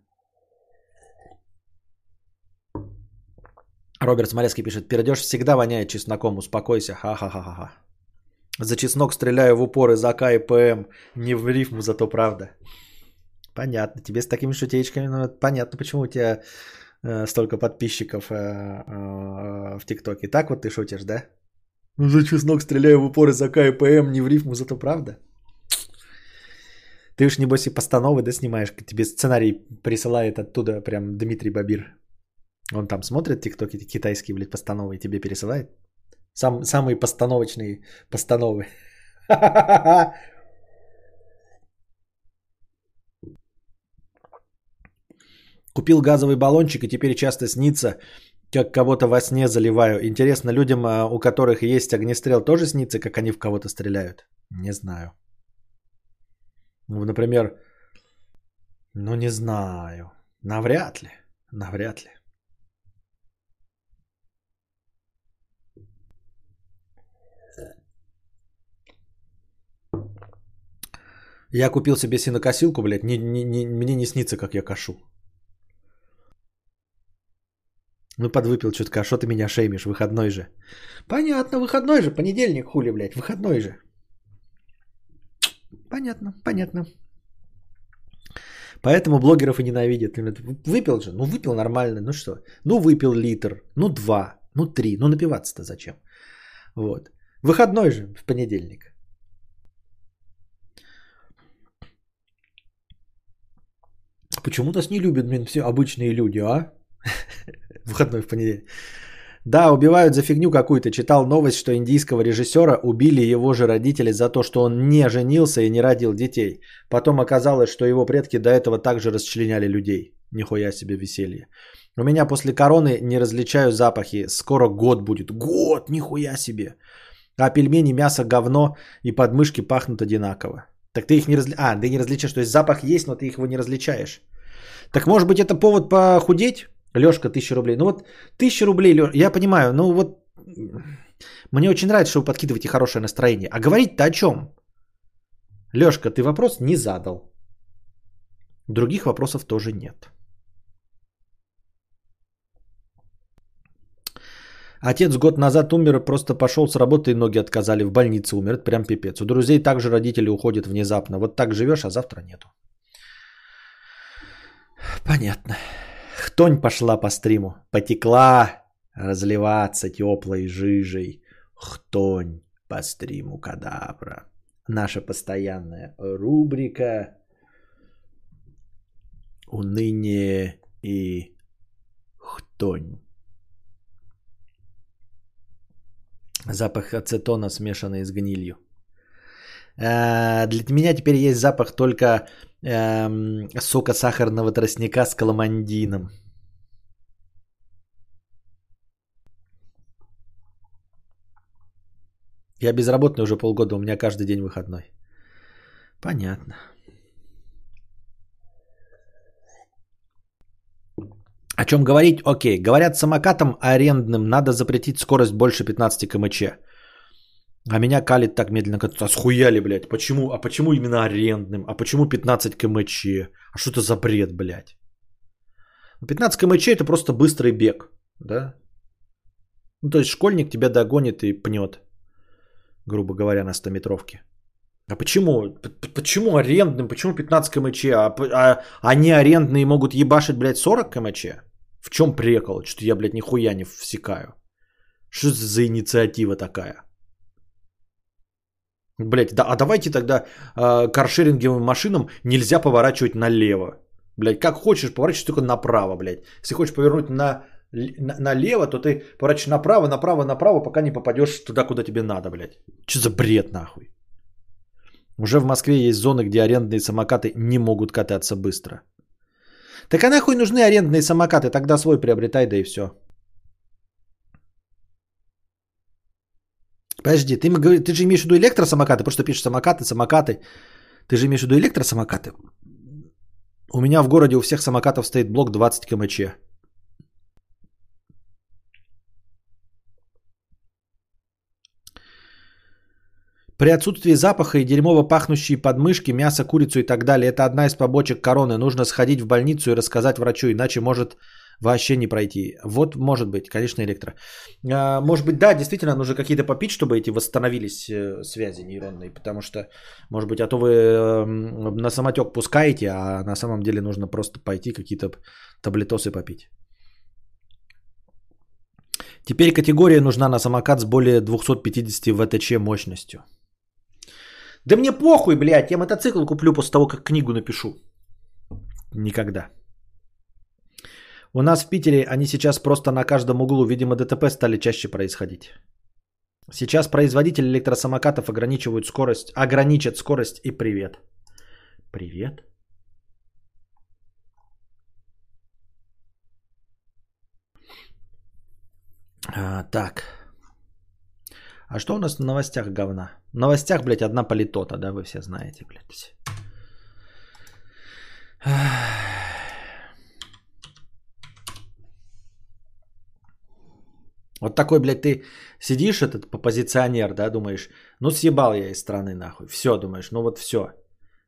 Роберт Смолецкий пишет, пердеж всегда воняет чесноком, успокойся, ха-ха-ха-ха. За чеснок стреляю в упор из АК и ПМ, не в рифму, зато правда. Понятно, тебе с такими шутеечками, ну, понятно, почему у тебя э, столько подписчиков э, э, в ТикТоке. Так вот ты шутишь, да? Ну, за чеснок стреляю в упор из АК и ПМ, не в рифму, зато правда. Ты уж небось и постановы, да, снимаешь, тебе сценарий присылает оттуда прям Дмитрий Бабир. Он там смотрит тиктоки китайские, блядь, постановы и тебе пересылает. Сам, самые постановочные постановы. Купил газовый баллончик и теперь часто снится, как кого-то во сне заливаю. Интересно, людям, а, у которых есть огнестрел, тоже снится, как они в кого-то стреляют? Не знаю. Ну, например, ну не знаю. Навряд ли. Навряд ли. Я купил себе синокосилку, блядь, не, не, не, мне не снится, как я кашу. Ну, подвыпил чутка, что ты меня шеймишь, выходной же. Понятно, выходной же, понедельник, хули, блядь, выходной же. Понятно, понятно. Поэтому блогеров и ненавидят. Выпил же, ну выпил нормально, ну что? Ну выпил литр, ну два, ну три, ну напиваться-то зачем? Вот. Выходной же в понедельник. Почему нас не любят, блин, все обычные люди, а? Выходной в понедельник. Да, убивают за фигню какую-то. Читал новость, что индийского режиссера убили его же родители за то, что он не женился и не родил детей. Потом оказалось, что его предки до этого также расчленяли людей. Нихуя себе веселье. У меня после короны не различаю запахи. Скоро год будет. Год, нихуя себе. А пельмени, мясо, говно и подмышки пахнут одинаково. Так ты их не различаешь. А, ты не различаешь. То есть запах есть, но ты его не различаешь. Так может быть это повод похудеть? Лешка, тысяча рублей. Ну вот тысяча рублей, Леш, я понимаю, ну вот мне очень нравится, что вы подкидываете хорошее настроение. А говорить-то о чем? Лешка, ты вопрос не задал. Других вопросов тоже нет. Отец год назад умер, просто пошел с работы и ноги отказали, в больнице умер, прям пипец. У друзей также родители уходят внезапно. Вот так живешь, а завтра нету. Понятно. Хтонь пошла по стриму. Потекла разливаться теплой жижей. Хтонь по стриму кадабра. Наша постоянная рубрика Уныние и хтонь. Запах ацетона, смешанный с гнилью. Э, для меня теперь есть запах только эм, сока сахарного тростника с каламандином. Я безработный уже полгода, у меня каждый день выходной. Понятно. О чем говорить? Окей. Говорят, самокатам арендным надо запретить скорость больше 15 км/ч. А меня калит так медленно, как а схуяли, блядь. Почему? А почему именно арендным? А почему 15 кмч? А что это за бред, блядь? 15 кмч это просто быстрый бег, да? Ну, то есть школьник тебя догонит и пнет, грубо говоря, на 100 метровке. А почему? Почему арендным? Почему 15 кмч? А, а они арендные могут ебашить, блядь, 40 кмч? В чем прикол? Что я, блядь, нихуя не всекаю. Что за инициатива такая? Блять, да, а давайте тогда э, каршеринговым машинам нельзя поворачивать налево. Блять, как хочешь, поворачивай только направо, блять. Если хочешь повернуть на, на, налево, то ты поворачиваешь направо, направо, направо, пока не попадешь туда, куда тебе надо, блять. Что за бред, нахуй? Уже в Москве есть зоны, где арендные самокаты не могут кататься быстро. Так а нахуй нужны арендные самокаты? Тогда свой приобретай, да и все. Подожди, ты, ты же имеешь в виду электросамокаты, просто пишешь самокаты, самокаты. Ты же имеешь в виду электросамокаты? У меня в городе у всех самокатов стоит блок 20 кмч. При отсутствии запаха и дерьмово пахнущие подмышки, мясо, курицу и так далее, это одна из побочек короны. Нужно сходить в больницу и рассказать врачу, иначе может вообще не пройти. Вот может быть, конечно, электро. А, может быть, да, действительно, нужно какие-то попить, чтобы эти восстановились э, связи нейронные, потому что, может быть, а то вы эм, на самотек пускаете, а на самом деле нужно просто пойти какие-то таблетосы попить. Теперь категория нужна на самокат с более 250 ВТЧ мощностью. Да мне похуй, блядь, я мотоцикл куплю после того, как книгу напишу. Никогда. У нас в Питере они сейчас просто на каждом углу, видимо, ДТП стали чаще происходить. Сейчас производители электросамокатов ограничивают скорость, ограничат скорость и привет. Привет. А, так. А что у нас в новостях говна? В новостях, блядь, одна политота, да, вы все знаете, блядь. Вот такой, блядь, ты сидишь, этот позиционер, да, думаешь, ну съебал я из страны нахуй. Все, думаешь, ну вот все.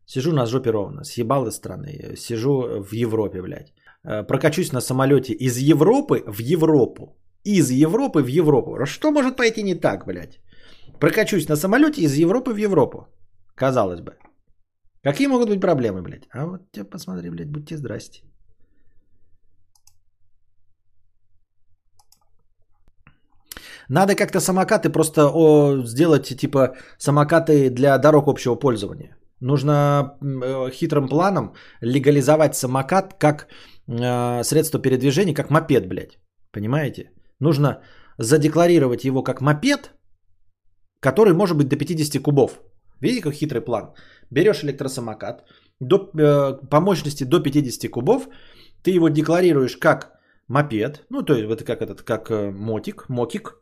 Сижу на жопе ровно, съебал из страны, сижу в Европе, блядь. Э, прокачусь на самолете из Европы в Европу. Из Европы в Европу. Что может пойти не так, блядь? Прокачусь на самолете из Европы в Европу. Казалось бы. Какие могут быть проблемы, блядь? А вот тебе посмотри, блядь, будьте здрасте. Надо как-то самокаты просто о, сделать, типа, самокаты для дорог общего пользования. Нужно э, хитрым планом легализовать самокат как э, средство передвижения, как мопед, блядь. Понимаете? Нужно задекларировать его как мопед, который может быть до 50 кубов. Видите, как хитрый план? Берешь электросамокат до, э, по мощности до 50 кубов, ты его декларируешь как мопед, ну то есть это как этот, как э, мотик, мокик,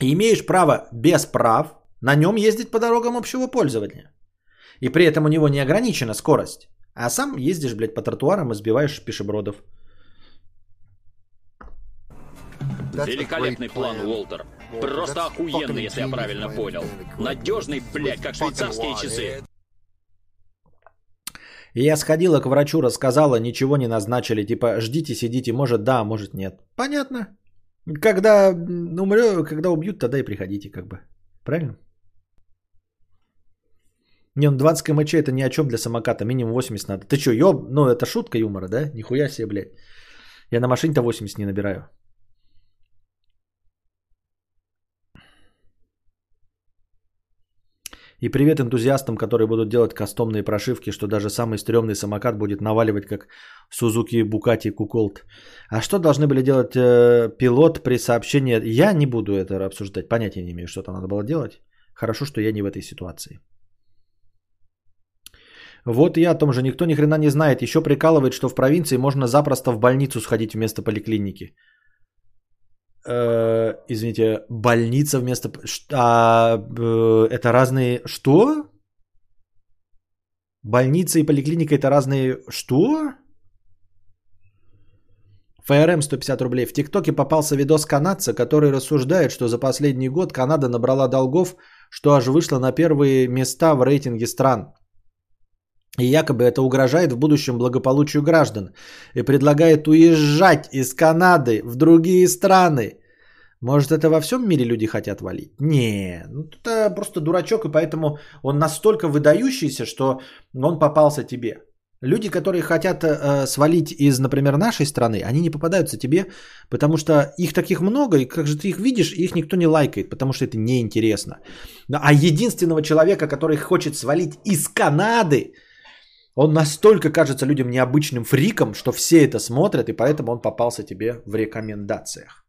имеешь право без прав на нем ездить по дорогам общего пользования. И при этом у него не ограничена скорость. А сам ездишь, блядь, по тротуарам и сбиваешь пешебродов. Великолепный план, Уолтер. Просто охуенный, если я правильно понял. Надежный, блядь, как швейцарские часы. И я сходила к врачу, рассказала, ничего не назначили. Типа, ждите, сидите, может да, может нет. Понятно. Когда умрю, когда убьют, тогда и приходите, как бы. Правильно? Не, ну 20 кмч это ни о чем для самоката, минимум 80 надо. Ты что, ёб? Ну это шутка юмора, да? Нихуя себе, блядь. Я на машине-то 80 не набираю. И привет энтузиастам, которые будут делать кастомные прошивки, что даже самый стрёмный самокат будет наваливать, как Сузуки Букати Куколт. А что должны были делать э, пилот при сообщении? Я не буду это обсуждать, понятия не имею, что там надо было делать. Хорошо, что я не в этой ситуации. Вот я о том же, никто ни хрена не знает. Еще прикалывает, что в провинции можно запросто в больницу сходить вместо поликлиники. Э, извините, больница вместо... А, э, это разные... Что? Больница и поликлиника это разные... Что? ФРМ 150 рублей. В ТикТоке попался видос канадца, который рассуждает, что за последний год Канада набрала долгов, что аж вышла на первые места в рейтинге стран. И якобы это угрожает в будущем благополучию граждан. И предлагает уезжать из Канады в другие страны. Может, это во всем мире люди хотят валить? Не, ну это просто дурачок, и поэтому он настолько выдающийся, что он попался тебе. Люди, которые хотят э, свалить из, например, нашей страны, они не попадаются тебе, потому что их таких много, и как же ты их видишь, их никто не лайкает, потому что это неинтересно. А единственного человека, который хочет свалить из Канады, он настолько кажется людям необычным фриком, что все это смотрят, и поэтому он попался тебе в рекомендациях.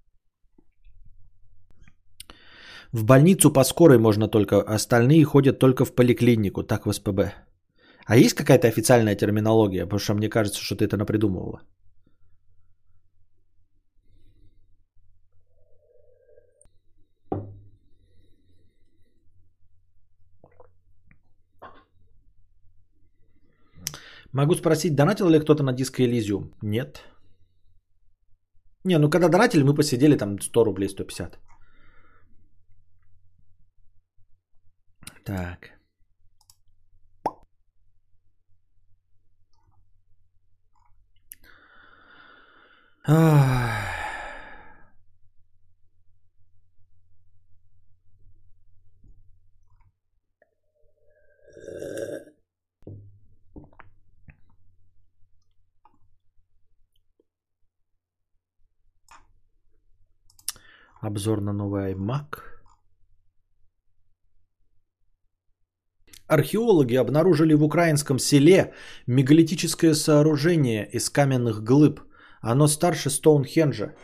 В больницу по скорой можно только, остальные ходят только в поликлинику, так в СПБ. А есть какая-то официальная терминология? Потому что мне кажется, что ты это напридумывала. Могу спросить, донатил ли кто-то на диско Elysium? Нет. Не, ну когда донатили, мы посидели там 100 рублей, 150. Так. Обзор на новый iMac. Археологи обнаружили в украинском селе мегалитическое сооружение из каменных глыб, Оно старше Стоунхенджа.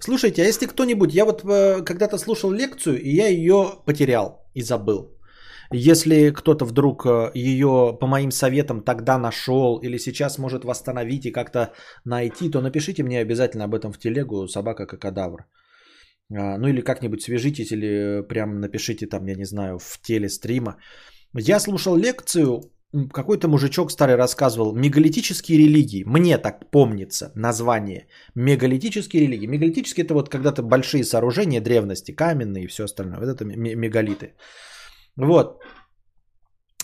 Слушайте, а если кто-нибудь, я вот э, когда-то слушал лекцию, и я ее потерял и забыл. Если кто-то вдруг э, ее по моим советам тогда нашел или сейчас может восстановить и как-то найти, то напишите мне обязательно об этом в телегу собака какадавр. А, ну или как-нибудь свяжитесь или прям напишите там, я не знаю, в теле стрима. Я слушал лекцию, какой-то мужичок старый рассказывал, мегалитические религии, мне так помнится название, мегалитические религии. Мегалитические это вот когда-то большие сооружения древности, каменные и все остальное, вот это мегалиты. Вот.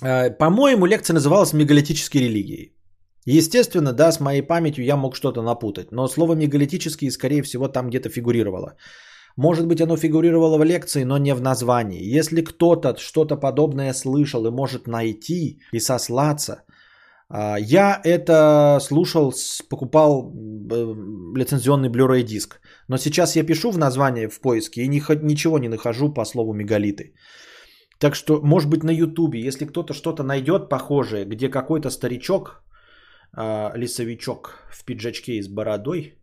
А, по-моему, лекция называлась «Мегалитические религии». Естественно, да, с моей памятью я мог что-то напутать, но слово «мегалитические», скорее всего, там где-то фигурировало. Может быть, оно фигурировало в лекции, но не в названии. Если кто-то что-то подобное слышал и может найти и сослаться, а, я это слушал, покупал э, лицензионный Blu-ray диск. Но сейчас я пишу в название в поиске и ничего не нахожу по слову мегалиты. Так что, может быть, на Ютубе, если кто-то что-то найдет похожее, где какой-то старичок, э, лесовичок в пиджачке и с бородой,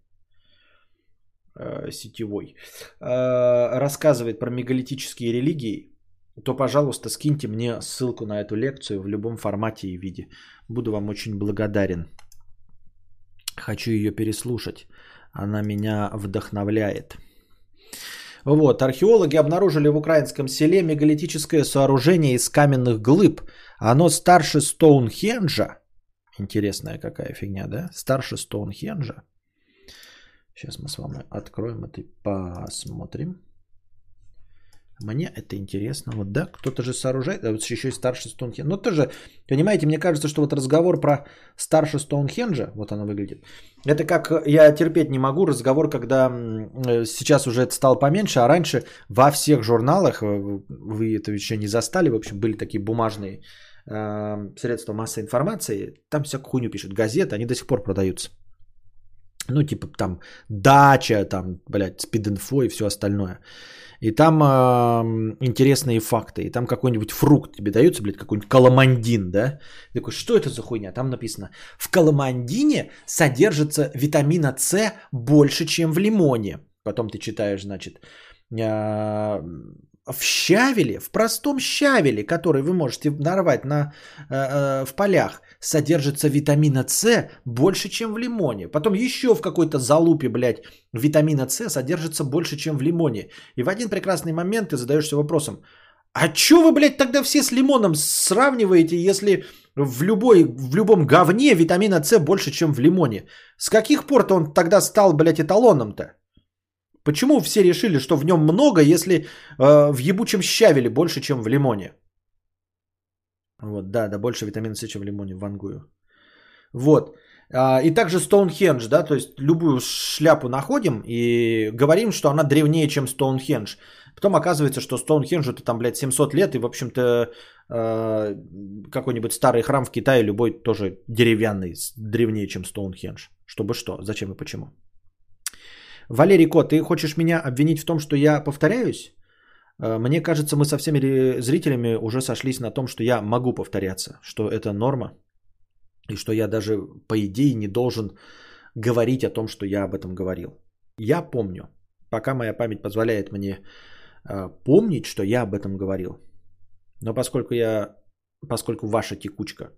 э, сетевой, э, рассказывает про мегалитические религии, то, пожалуйста, скиньте мне ссылку на эту лекцию в любом формате и виде. Буду вам очень благодарен. Хочу ее переслушать. Она меня вдохновляет. Вот, археологи обнаружили в украинском селе мегалитическое сооружение из каменных глыб. Оно старше Стоунхенджа. Интересная какая фигня, да? Старше Стоунхенджа. Сейчас мы с вами откроем это и посмотрим. Мне это интересно. Вот да, кто-то же сооружает, а вот еще и старше Стоунхенджа. Ну тоже, понимаете, мне кажется, что вот разговор про старше Стоунхенджа, вот оно выглядит. Это как я терпеть не могу разговор, когда э, сейчас уже это стало поменьше, а раньше во всех журналах, э, вы это еще не застали, в общем, были такие бумажные э, средства массовой информации, там всякую хуйню пишут, газеты, они до сих пор продаются. Ну, типа там дача, там, блядь, спид-инфо и все остальное. И там э, интересные факты. И там какой-нибудь фрукт тебе дается, блядь, какой-нибудь каламандин, да? Ты такой, что это за хуйня? Там написано, в каламандине содержится витамина С больше, чем в лимоне. Потом ты читаешь, значит, э, в щавеле, в простом щавеле, который вы можете нарвать на, э, э, в полях, содержится витамина С больше, чем в лимоне. Потом еще в какой-то залупе, блядь, витамина С содержится больше, чем в лимоне. И в один прекрасный момент ты задаешься вопросом, а чё вы, блядь, тогда все с лимоном сравниваете, если в, любой, в любом говне витамина С больше, чем в лимоне? С каких пор-то он тогда стал, блядь, эталоном-то? Почему все решили, что в нем много, если э, в ебучем щавеле больше, чем в лимоне? Вот, да, да, больше витамина С, чем в лимоне, в вангую. Вот. А, и также Стоунхендж, да, то есть любую шляпу находим и говорим, что она древнее, чем Стоунхендж. Потом оказывается, что Стоунхенджу это там, блядь, 700 лет, и, в общем-то, э, какой-нибудь старый храм в Китае, любой тоже деревянный, древнее, чем Стоунхендж. Чтобы что, зачем и почему. Валерий Кот, ты хочешь меня обвинить в том, что я повторяюсь? Э, мне кажется, мы со всеми зрителями уже сошлись на том, что я могу повторяться, что это норма, и что я даже, по идее, не должен говорить о том, что я об этом говорил. Я помню, пока моя память позволяет мне э, помнить, что я об этом говорил. Но поскольку я, поскольку ваша текучка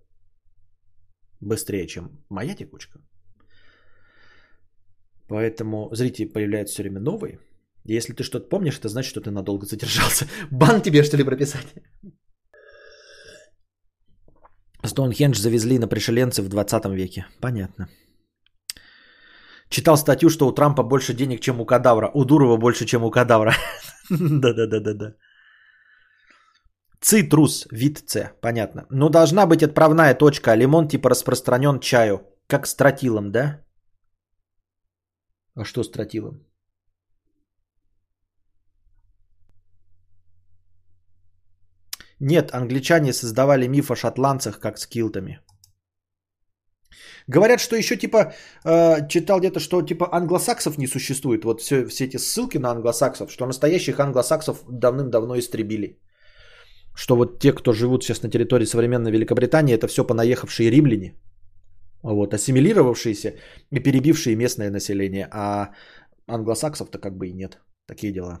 быстрее, чем моя текучка, Поэтому зрители появляются все время новые. И если ты что-то помнишь, это значит, что ты надолго задержался. Бан тебе, что ли, прописать? Стоунхендж завезли на пришеленцы в 20 веке. Понятно. Читал статью, что у Трампа больше денег, чем у кадавра. У Дурова больше, чем у кадавра. Да-да-да-да-да. Цитрус, вид С, понятно. Но должна быть отправная точка, а лимон типа распространен чаю. Как с тротилом, да? А что с тротилом? Нет, англичане создавали миф о шотландцах как с килтами. Говорят, что еще типа, э, читал где-то, что типа англосаксов не существует. Вот все, все эти ссылки на англосаксов, что настоящих англосаксов давным-давно истребили. Что вот те, кто живут сейчас на территории современной Великобритании, это все понаехавшие римляне. Вот, ассимилировавшиеся и перебившие местное население, а англосаксов-то как бы и нет. Такие дела.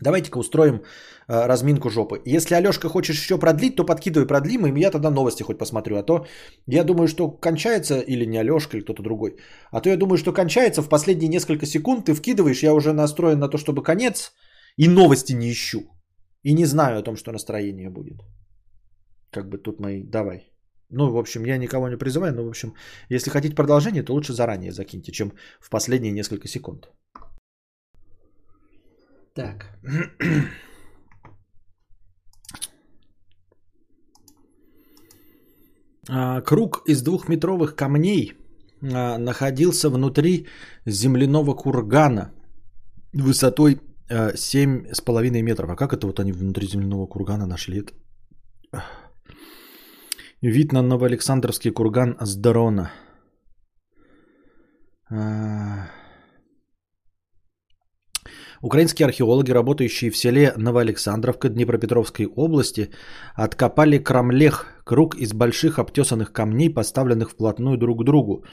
Давайте-ка устроим э, разминку жопы. Если Алешка хочешь еще продлить, то подкидывай продлим, и я тогда новости хоть посмотрю. А то я думаю, что кончается, или не Алешка, или кто-то другой. А то я думаю, что кончается в последние несколько секунд, ты вкидываешь, я уже настроен на то, чтобы конец, и новости не ищу. И не знаю о том, что настроение будет. Как бы тут мои... Давай. Ну, в общем, я никого не призываю, но, в общем, если хотите продолжение, то лучше заранее закиньте, чем в последние несколько секунд. Так. А, круг из двухметровых камней а, находился внутри земляного кургана высотой 7,5 а, метров. А как это вот они внутри земляного кургана нашли? Вид на Новоалександровский курган с дрона. Украинские археологи, работающие в селе Новоалександровка Днепропетровской области, откопали крамлех, круг из больших обтесанных камней, поставленных вплотную друг к другу.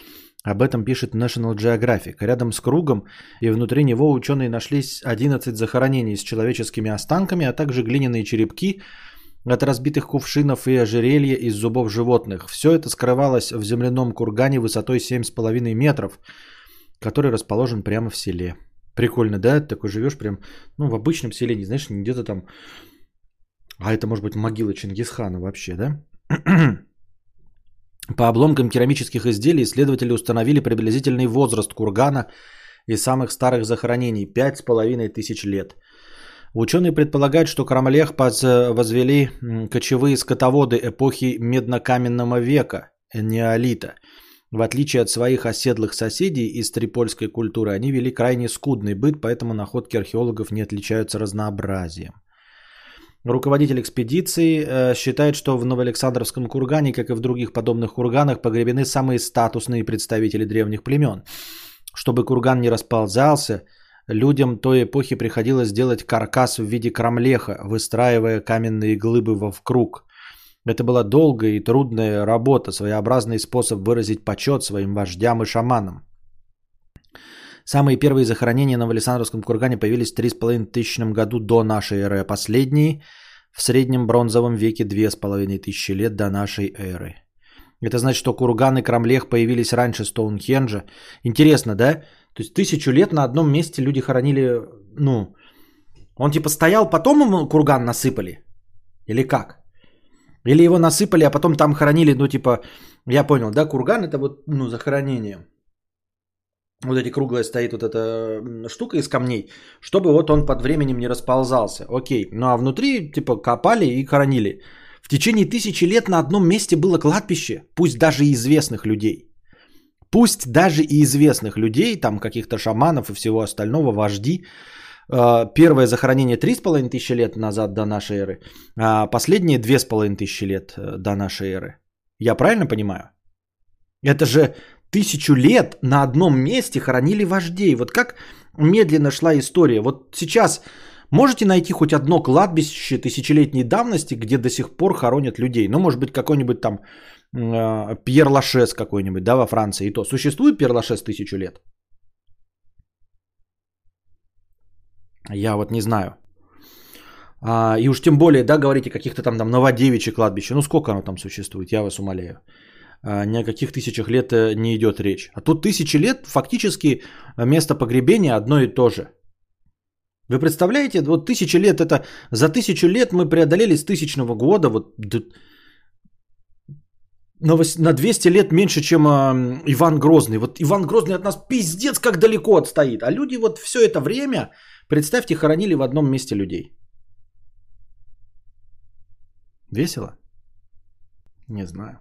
Об этом пишет National Geographic. Рядом с кругом и внутри него ученые нашли 11 захоронений с человеческими останками, а также глиняные черепки от разбитых кувшинов и ожерелья из зубов животных. Все это скрывалось в земляном кургане высотой 7,5 метров, который расположен прямо в селе. Прикольно, да? Ты такой живешь прям, ну, в обычном селении, знаешь, не где-то там... А это может быть могила Чингисхана вообще, да? По обломкам керамических изделий исследователи установили приблизительный возраст кургана и самых старых захоронений – 5,5 тысяч лет. Ученые предполагают, что Крамлех возвели кочевые скотоводы эпохи меднокаменного века, неолита – в отличие от своих оседлых соседей из трипольской культуры, они вели крайне скудный быт, поэтому находки археологов не отличаются разнообразием. Руководитель экспедиции э, считает, что в Новоалександровском кургане, как и в других подобных курганах, погребены самые статусные представители древних племен. Чтобы курган не расползался, людям той эпохи приходилось делать каркас в виде крамлеха, выстраивая каменные глыбы в круг – это была долгая и трудная работа, своеобразный способ выразить почет своим вождям и шаманам. Самые первые захоронения на Валисандровском кургане появились в 3,5 тысячном году до нашей эры, а последние в среднем бронзовом веке 2,5 тысячи лет до нашей эры. Это значит, что курган и Крамлех появились раньше Стоунхенджа. Интересно, да? То есть тысячу лет на одном месте люди хоронили, ну, он типа стоял, потом ему курган насыпали? Или как? Или его насыпали, а потом там хоронили, ну типа, я понял, да, курган это вот, ну, захоронение. Вот эти круглая стоит вот эта штука из камней, чтобы вот он под временем не расползался. Окей, ну а внутри типа копали и хоронили. В течение тысячи лет на одном месте было кладбище, пусть даже известных людей. Пусть даже и известных людей, там каких-то шаманов и всего остального, вожди, а, первое захоронение 3,5 тысячи лет назад до нашей эры, а последнее 2,5 тысячи лет э, до нашей эры. Я правильно понимаю? Это же тысячу лет на одном месте хоронили вождей. Вот как медленно шла история. Вот сейчас можете найти хоть одно кладбище тысячелетней давности, где до сих пор хоронят людей. Ну, может быть, какой-нибудь там э, Пьер Лашес какой-нибудь, да, во Франции и то. Существует Пьер Лашес тысячу лет? Я вот не знаю. А, и уж тем более, да, говорите каких-то там, там Новодевичьи кладбища. Ну сколько оно там существует, я вас умоляю. А, ни о каких тысячах лет э, не идет речь. А тут тысячи лет фактически место погребения одно и то же. Вы представляете, вот тысячи лет это за тысячу лет мы преодолели с тысячного года вот на 200 лет меньше, чем э, Иван Грозный. Вот Иван Грозный от нас пиздец как далеко отстоит. А люди вот все это время Представьте, хоронили в одном месте людей. Весело? Не знаю.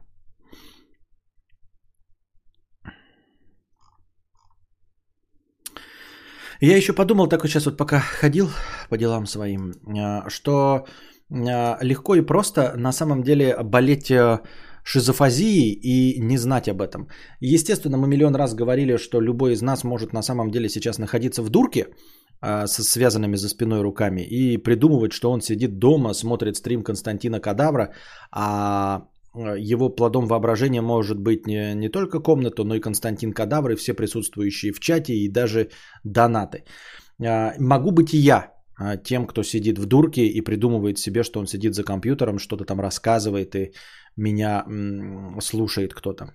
Я еще подумал, так вот сейчас вот пока ходил по делам своим, а, что а, легко и просто на самом деле болеть шизофазией и не знать об этом. Естественно, мы миллион раз говорили, что любой из нас может на самом деле сейчас находиться в дурке, а, со связанными за спиной руками и придумывать, что он сидит дома, смотрит стрим Константина Кадавра, а его плодом воображения может быть не, не только комната, но и Константин Кадавр, и все присутствующие в чате, и даже донаты. А, могу быть и я а, тем, кто сидит в дурке и придумывает себе, что он сидит за компьютером, что-то там рассказывает, и меня слушает кто-то.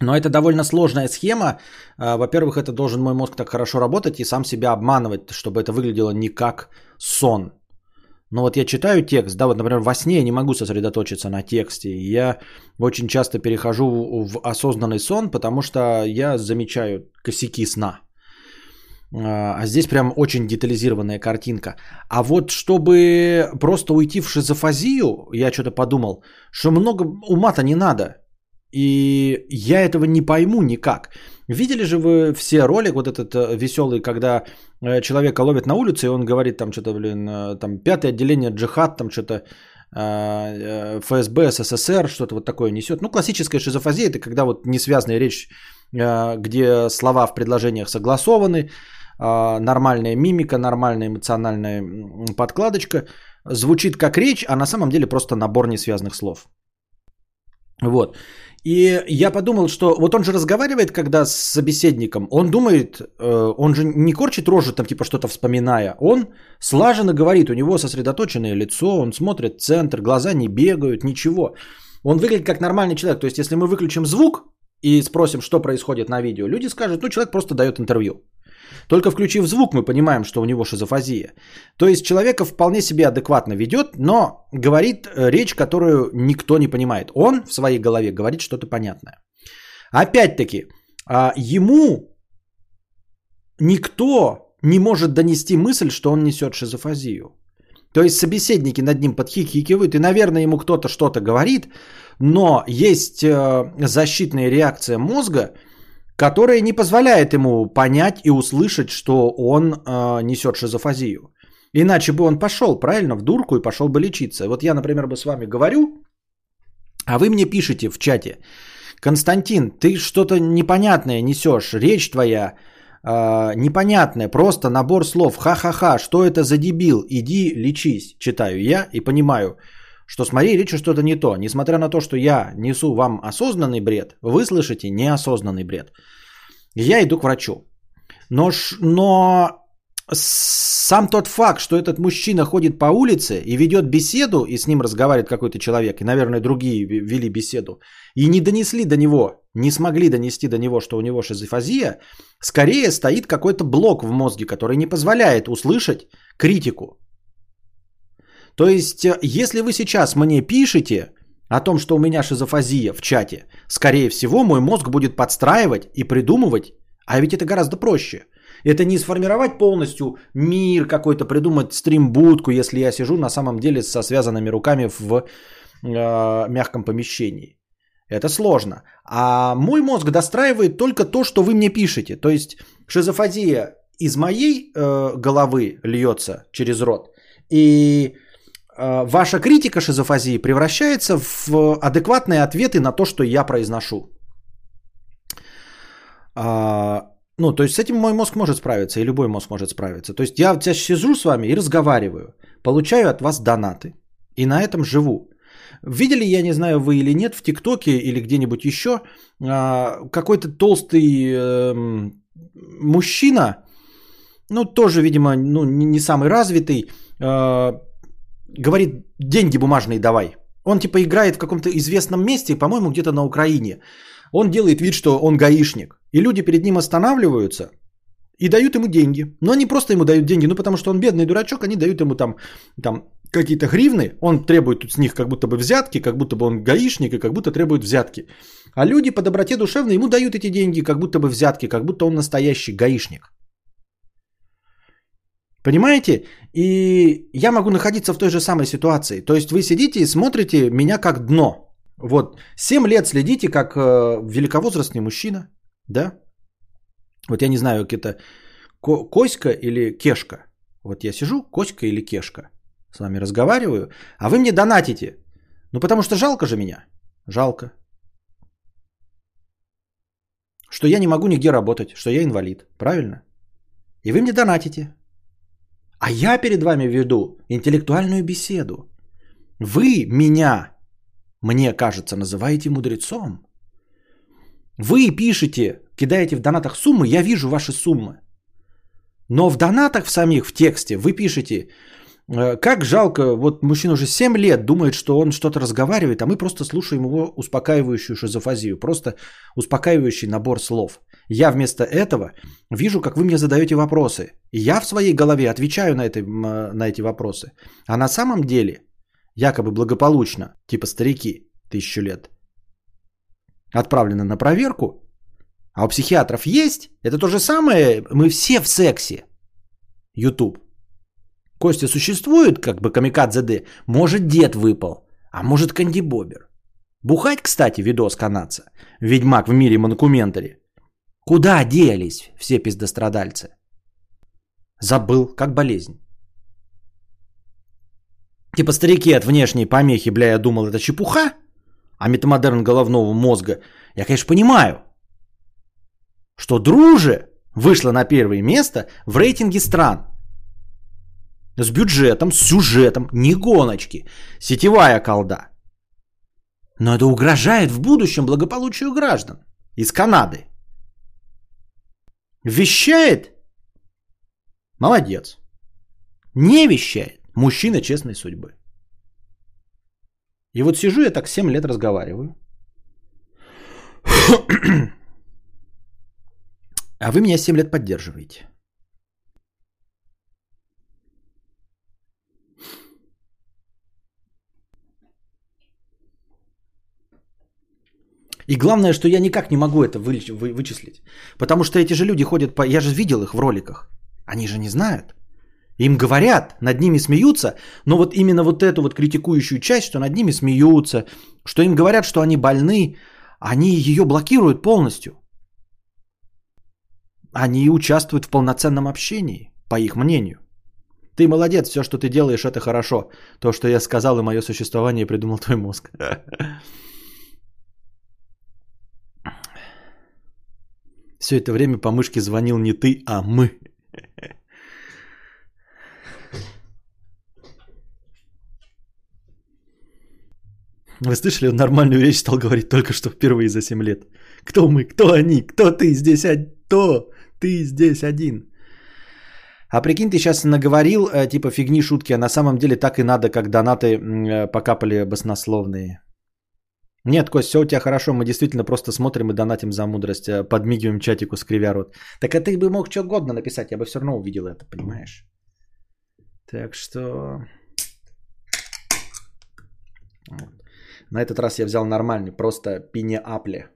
Но это довольно сложная схема. А, во-первых, это должен мой мозг так хорошо работать и сам себя обманывать, чтобы это выглядело не как сон. Но вот я читаю текст, да, вот, например, во сне я не могу сосредоточиться на тексте. Я очень часто перехожу в осознанный сон, потому что я замечаю косяки сна. А, а здесь прям очень детализированная картинка. А вот чтобы просто уйти в шизофазию, я что-то подумал, что много ума-то не надо. И я этого не пойму никак. Видели же вы все ролик вот этот э, веселый, когда э, человека ловят на улице, и он говорит там что-то, блин, э, там пятое отделение джихад, там что-то ФСБ, СССР, что-то вот такое несет. Ну, классическая шизофазия, это когда вот несвязная речь, где слова в предложениях согласованы, нормальная мимика, нормальная эмоциональная подкладочка, звучит как речь, а на самом деле просто набор несвязанных слов. Вот. И я подумал, что вот он же разговаривает, когда с собеседником, он думает, э, он же не корчит рожу, там типа что-то вспоминая, он слаженно говорит, у него сосредоточенное лицо, он смотрит центр, глаза не бегают, ничего. Он выглядит как нормальный человек, то есть если мы выключим звук и спросим, что происходит на видео, люди скажут, ну человек просто дает интервью. Только включив звук, мы понимаем, что у него шизофазия. То есть человека вполне себе адекватно ведет, но говорит э, речь, которую никто не понимает. Он в своей голове говорит что-то понятное. Опять-таки, а, ему никто не может донести мысль, что он несет шизофазию. То есть собеседники над ним подхихикивают, и, наверное, ему кто-то что-то говорит, но есть э, защитная реакция мозга – которая не позволяет ему понять и услышать, что он э, несет шизофазию. Иначе бы он пошел, правильно, в дурку и пошел бы лечиться. Вот я, например, бы с вами говорю, а вы мне пишете в чате, Константин, ты что-то непонятное несешь, речь твоя э, непонятная, просто набор слов, ха-ха-ха, что это за дебил, иди лечись, читаю я и понимаю, что с моей речью что-то не то. Несмотря на то, что я несу вам осознанный бред, вы слышите неосознанный бред. Я иду к врачу. Но, но сам тот факт, что этот мужчина ходит по улице и ведет беседу, и с ним разговаривает какой-то человек, и, наверное, другие вели беседу, и не донесли до него, не смогли донести до него, что у него шизофазия, скорее стоит какой-то блок в мозге, который не позволяет услышать критику. То есть, э, если вы сейчас мне пишете о том, что у меня шизофазия в чате, скорее всего, мой мозг будет подстраивать и придумывать, а ведь это гораздо проще. Это не сформировать полностью мир какой-то, придумать стримбудку, если я сижу на самом деле со связанными руками в э, мягком помещении. Это сложно. А мой мозг достраивает только то, что вы мне пишете. То есть шизофазия из моей э, головы льется через рот. И ваша критика шизофазии превращается в адекватные ответы на то, что я произношу. А, ну, то есть с этим мой мозг может справиться, и любой мозг может справиться. То есть я сейчас сижу с вами и разговариваю, получаю от вас донаты, и на этом живу. Видели, я не знаю, вы или нет, в ТикТоке или где-нибудь еще, а, какой-то толстый эм, мужчина, ну, тоже, видимо, ну, не самый развитый, э, говорит, деньги бумажные давай. Он типа играет в каком-то известном месте, по-моему, где-то на Украине. Он делает вид, что он гаишник. И люди перед ним останавливаются и дают ему деньги. Но они просто ему дают деньги, ну потому что он бедный дурачок, они дают ему там, там какие-то гривны, он требует с них как будто бы взятки, как будто бы он гаишник и как будто требует взятки. А люди по доброте душевной ему дают эти деньги, как будто бы взятки, как будто он настоящий гаишник. Понимаете? И я могу находиться в той же самой ситуации. То есть вы сидите и смотрите меня как дно. Вот 7 лет следите как э, великовозрастный мужчина, да? Вот я не знаю, это Коська или Кешка. Вот я сижу, Коська или Кешка. С вами разговариваю, а вы мне донатите. Ну потому что жалко же меня. Жалко. Что я не могу нигде работать, что я инвалид. Правильно? И вы мне донатите. А я перед вами веду интеллектуальную беседу. Вы меня мне кажется, называете мудрецом. Вы пишете, кидаете в донатах суммы, я вижу ваши суммы. Но в донатах в самих, в тексте, вы пишете, как жалко, вот мужчина уже 7 лет думает, что он что-то разговаривает, а мы просто слушаем его успокаивающую шизофазию, просто успокаивающий набор слов. Я вместо этого вижу, как вы мне задаете вопросы. И я в своей голове отвечаю на, это, на эти вопросы. А на самом деле, якобы благополучно, типа старики, тысячу лет, отправлено на проверку, а у психиатров есть, это то же самое, мы все в сексе. YouTube. Костя существует, как бы камикадзе Д. Может, дед выпал, а может, Канди Бобер. Бухать, кстати, видос канадца. Ведьмак в мире монокументари. Куда делись все пиздострадальцы? Забыл, как болезнь. Типа старики от внешней помехи, бля, я думал, это чепуха, а метамодерн головного мозга, я, конечно, понимаю, что Друже вышла на первое место в рейтинге стран. С бюджетом, с сюжетом, не гоночки, сетевая колда. Но это угрожает в будущем благополучию граждан из Канады. Вещает? Молодец. Не вещает. Мужчина честной судьбы. И вот сижу я так 7 лет разговариваю. А вы меня 7 лет поддерживаете. И главное, что я никак не могу это вы, вы, вычислить. Потому что эти же люди ходят по... Я же видел их в роликах. Они же не знают. Им говорят, над ними смеются, но вот именно вот эту вот критикующую часть, что над ними смеются, что им говорят, что они больны, они ее блокируют полностью. Они участвуют в полноценном общении, по их мнению. Ты молодец, все, что ты делаешь, это хорошо. То, что я сказал, и мое существование придумал твой мозг. Все это время по мышке звонил не ты, а мы. Вы слышали, он нормальную речь стал говорить только что впервые за 7 лет. Кто мы, кто они, кто ты здесь, а ты здесь один. А прикинь, ты сейчас наговорил, э, типа фигни, шутки, а на самом деле так и надо, как донаты э, покапали баснословные. Нет, Кость, все у тебя хорошо, мы действительно просто смотрим и донатим за мудрость, э, подмигиваем чатику с рот. Так а ты бы мог что угодно написать, я бы все равно увидел это, понимаешь? Так что... На этот раз я взял нормальный, просто пине-апле.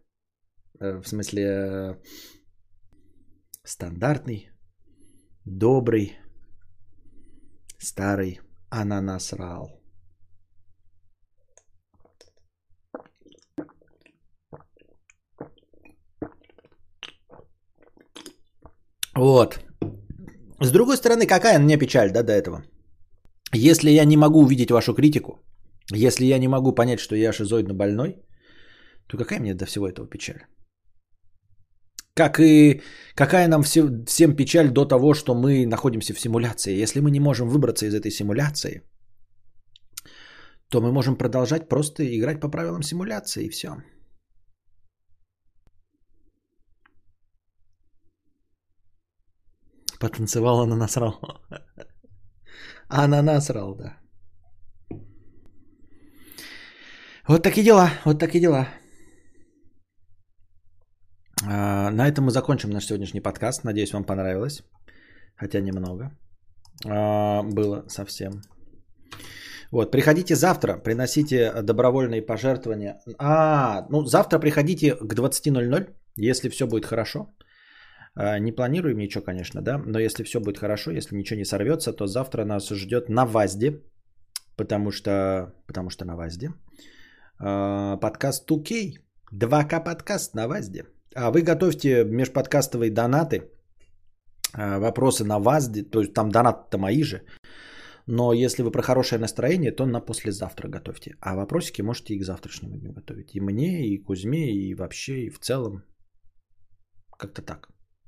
В смысле, стандартный, добрый, старый ананасрал. Вот. С другой стороны, какая мне печаль, да, до этого? Если я не могу увидеть вашу критику, если я не могу понять, что я шизоидно больной, то какая мне до всего этого печаль? Как и какая нам все, всем печаль до того, что мы находимся в симуляции. Если мы не можем выбраться из этой симуляции, то мы можем продолжать просто играть по правилам симуляции и все. Потанцевала на насрал. А на насрал, да. Вот такие дела, вот такие дела. А, на этом мы закончим наш сегодняшний подкаст. Надеюсь, вам понравилось. Хотя немного. А, было совсем. Вот, приходите завтра, приносите добровольные пожертвования. А, ну завтра приходите к 20.00, если все будет хорошо. А, не планируем ничего, конечно, да, но если все будет хорошо, если ничего не сорвется, то завтра нас ждет на ВАЗДе, потому что, потому что на ВАЗДе. Подкаст 2К, 2К подкаст на ВАЗДе. А вы готовьте межподкастовые донаты, а, вопросы на вас, то есть там донаты-то мои же. Но если вы про хорошее настроение, то на послезавтра готовьте. А вопросики можете и к завтрашнему дню готовить. И мне, и Кузьме, и вообще, и в целом. Как-то так.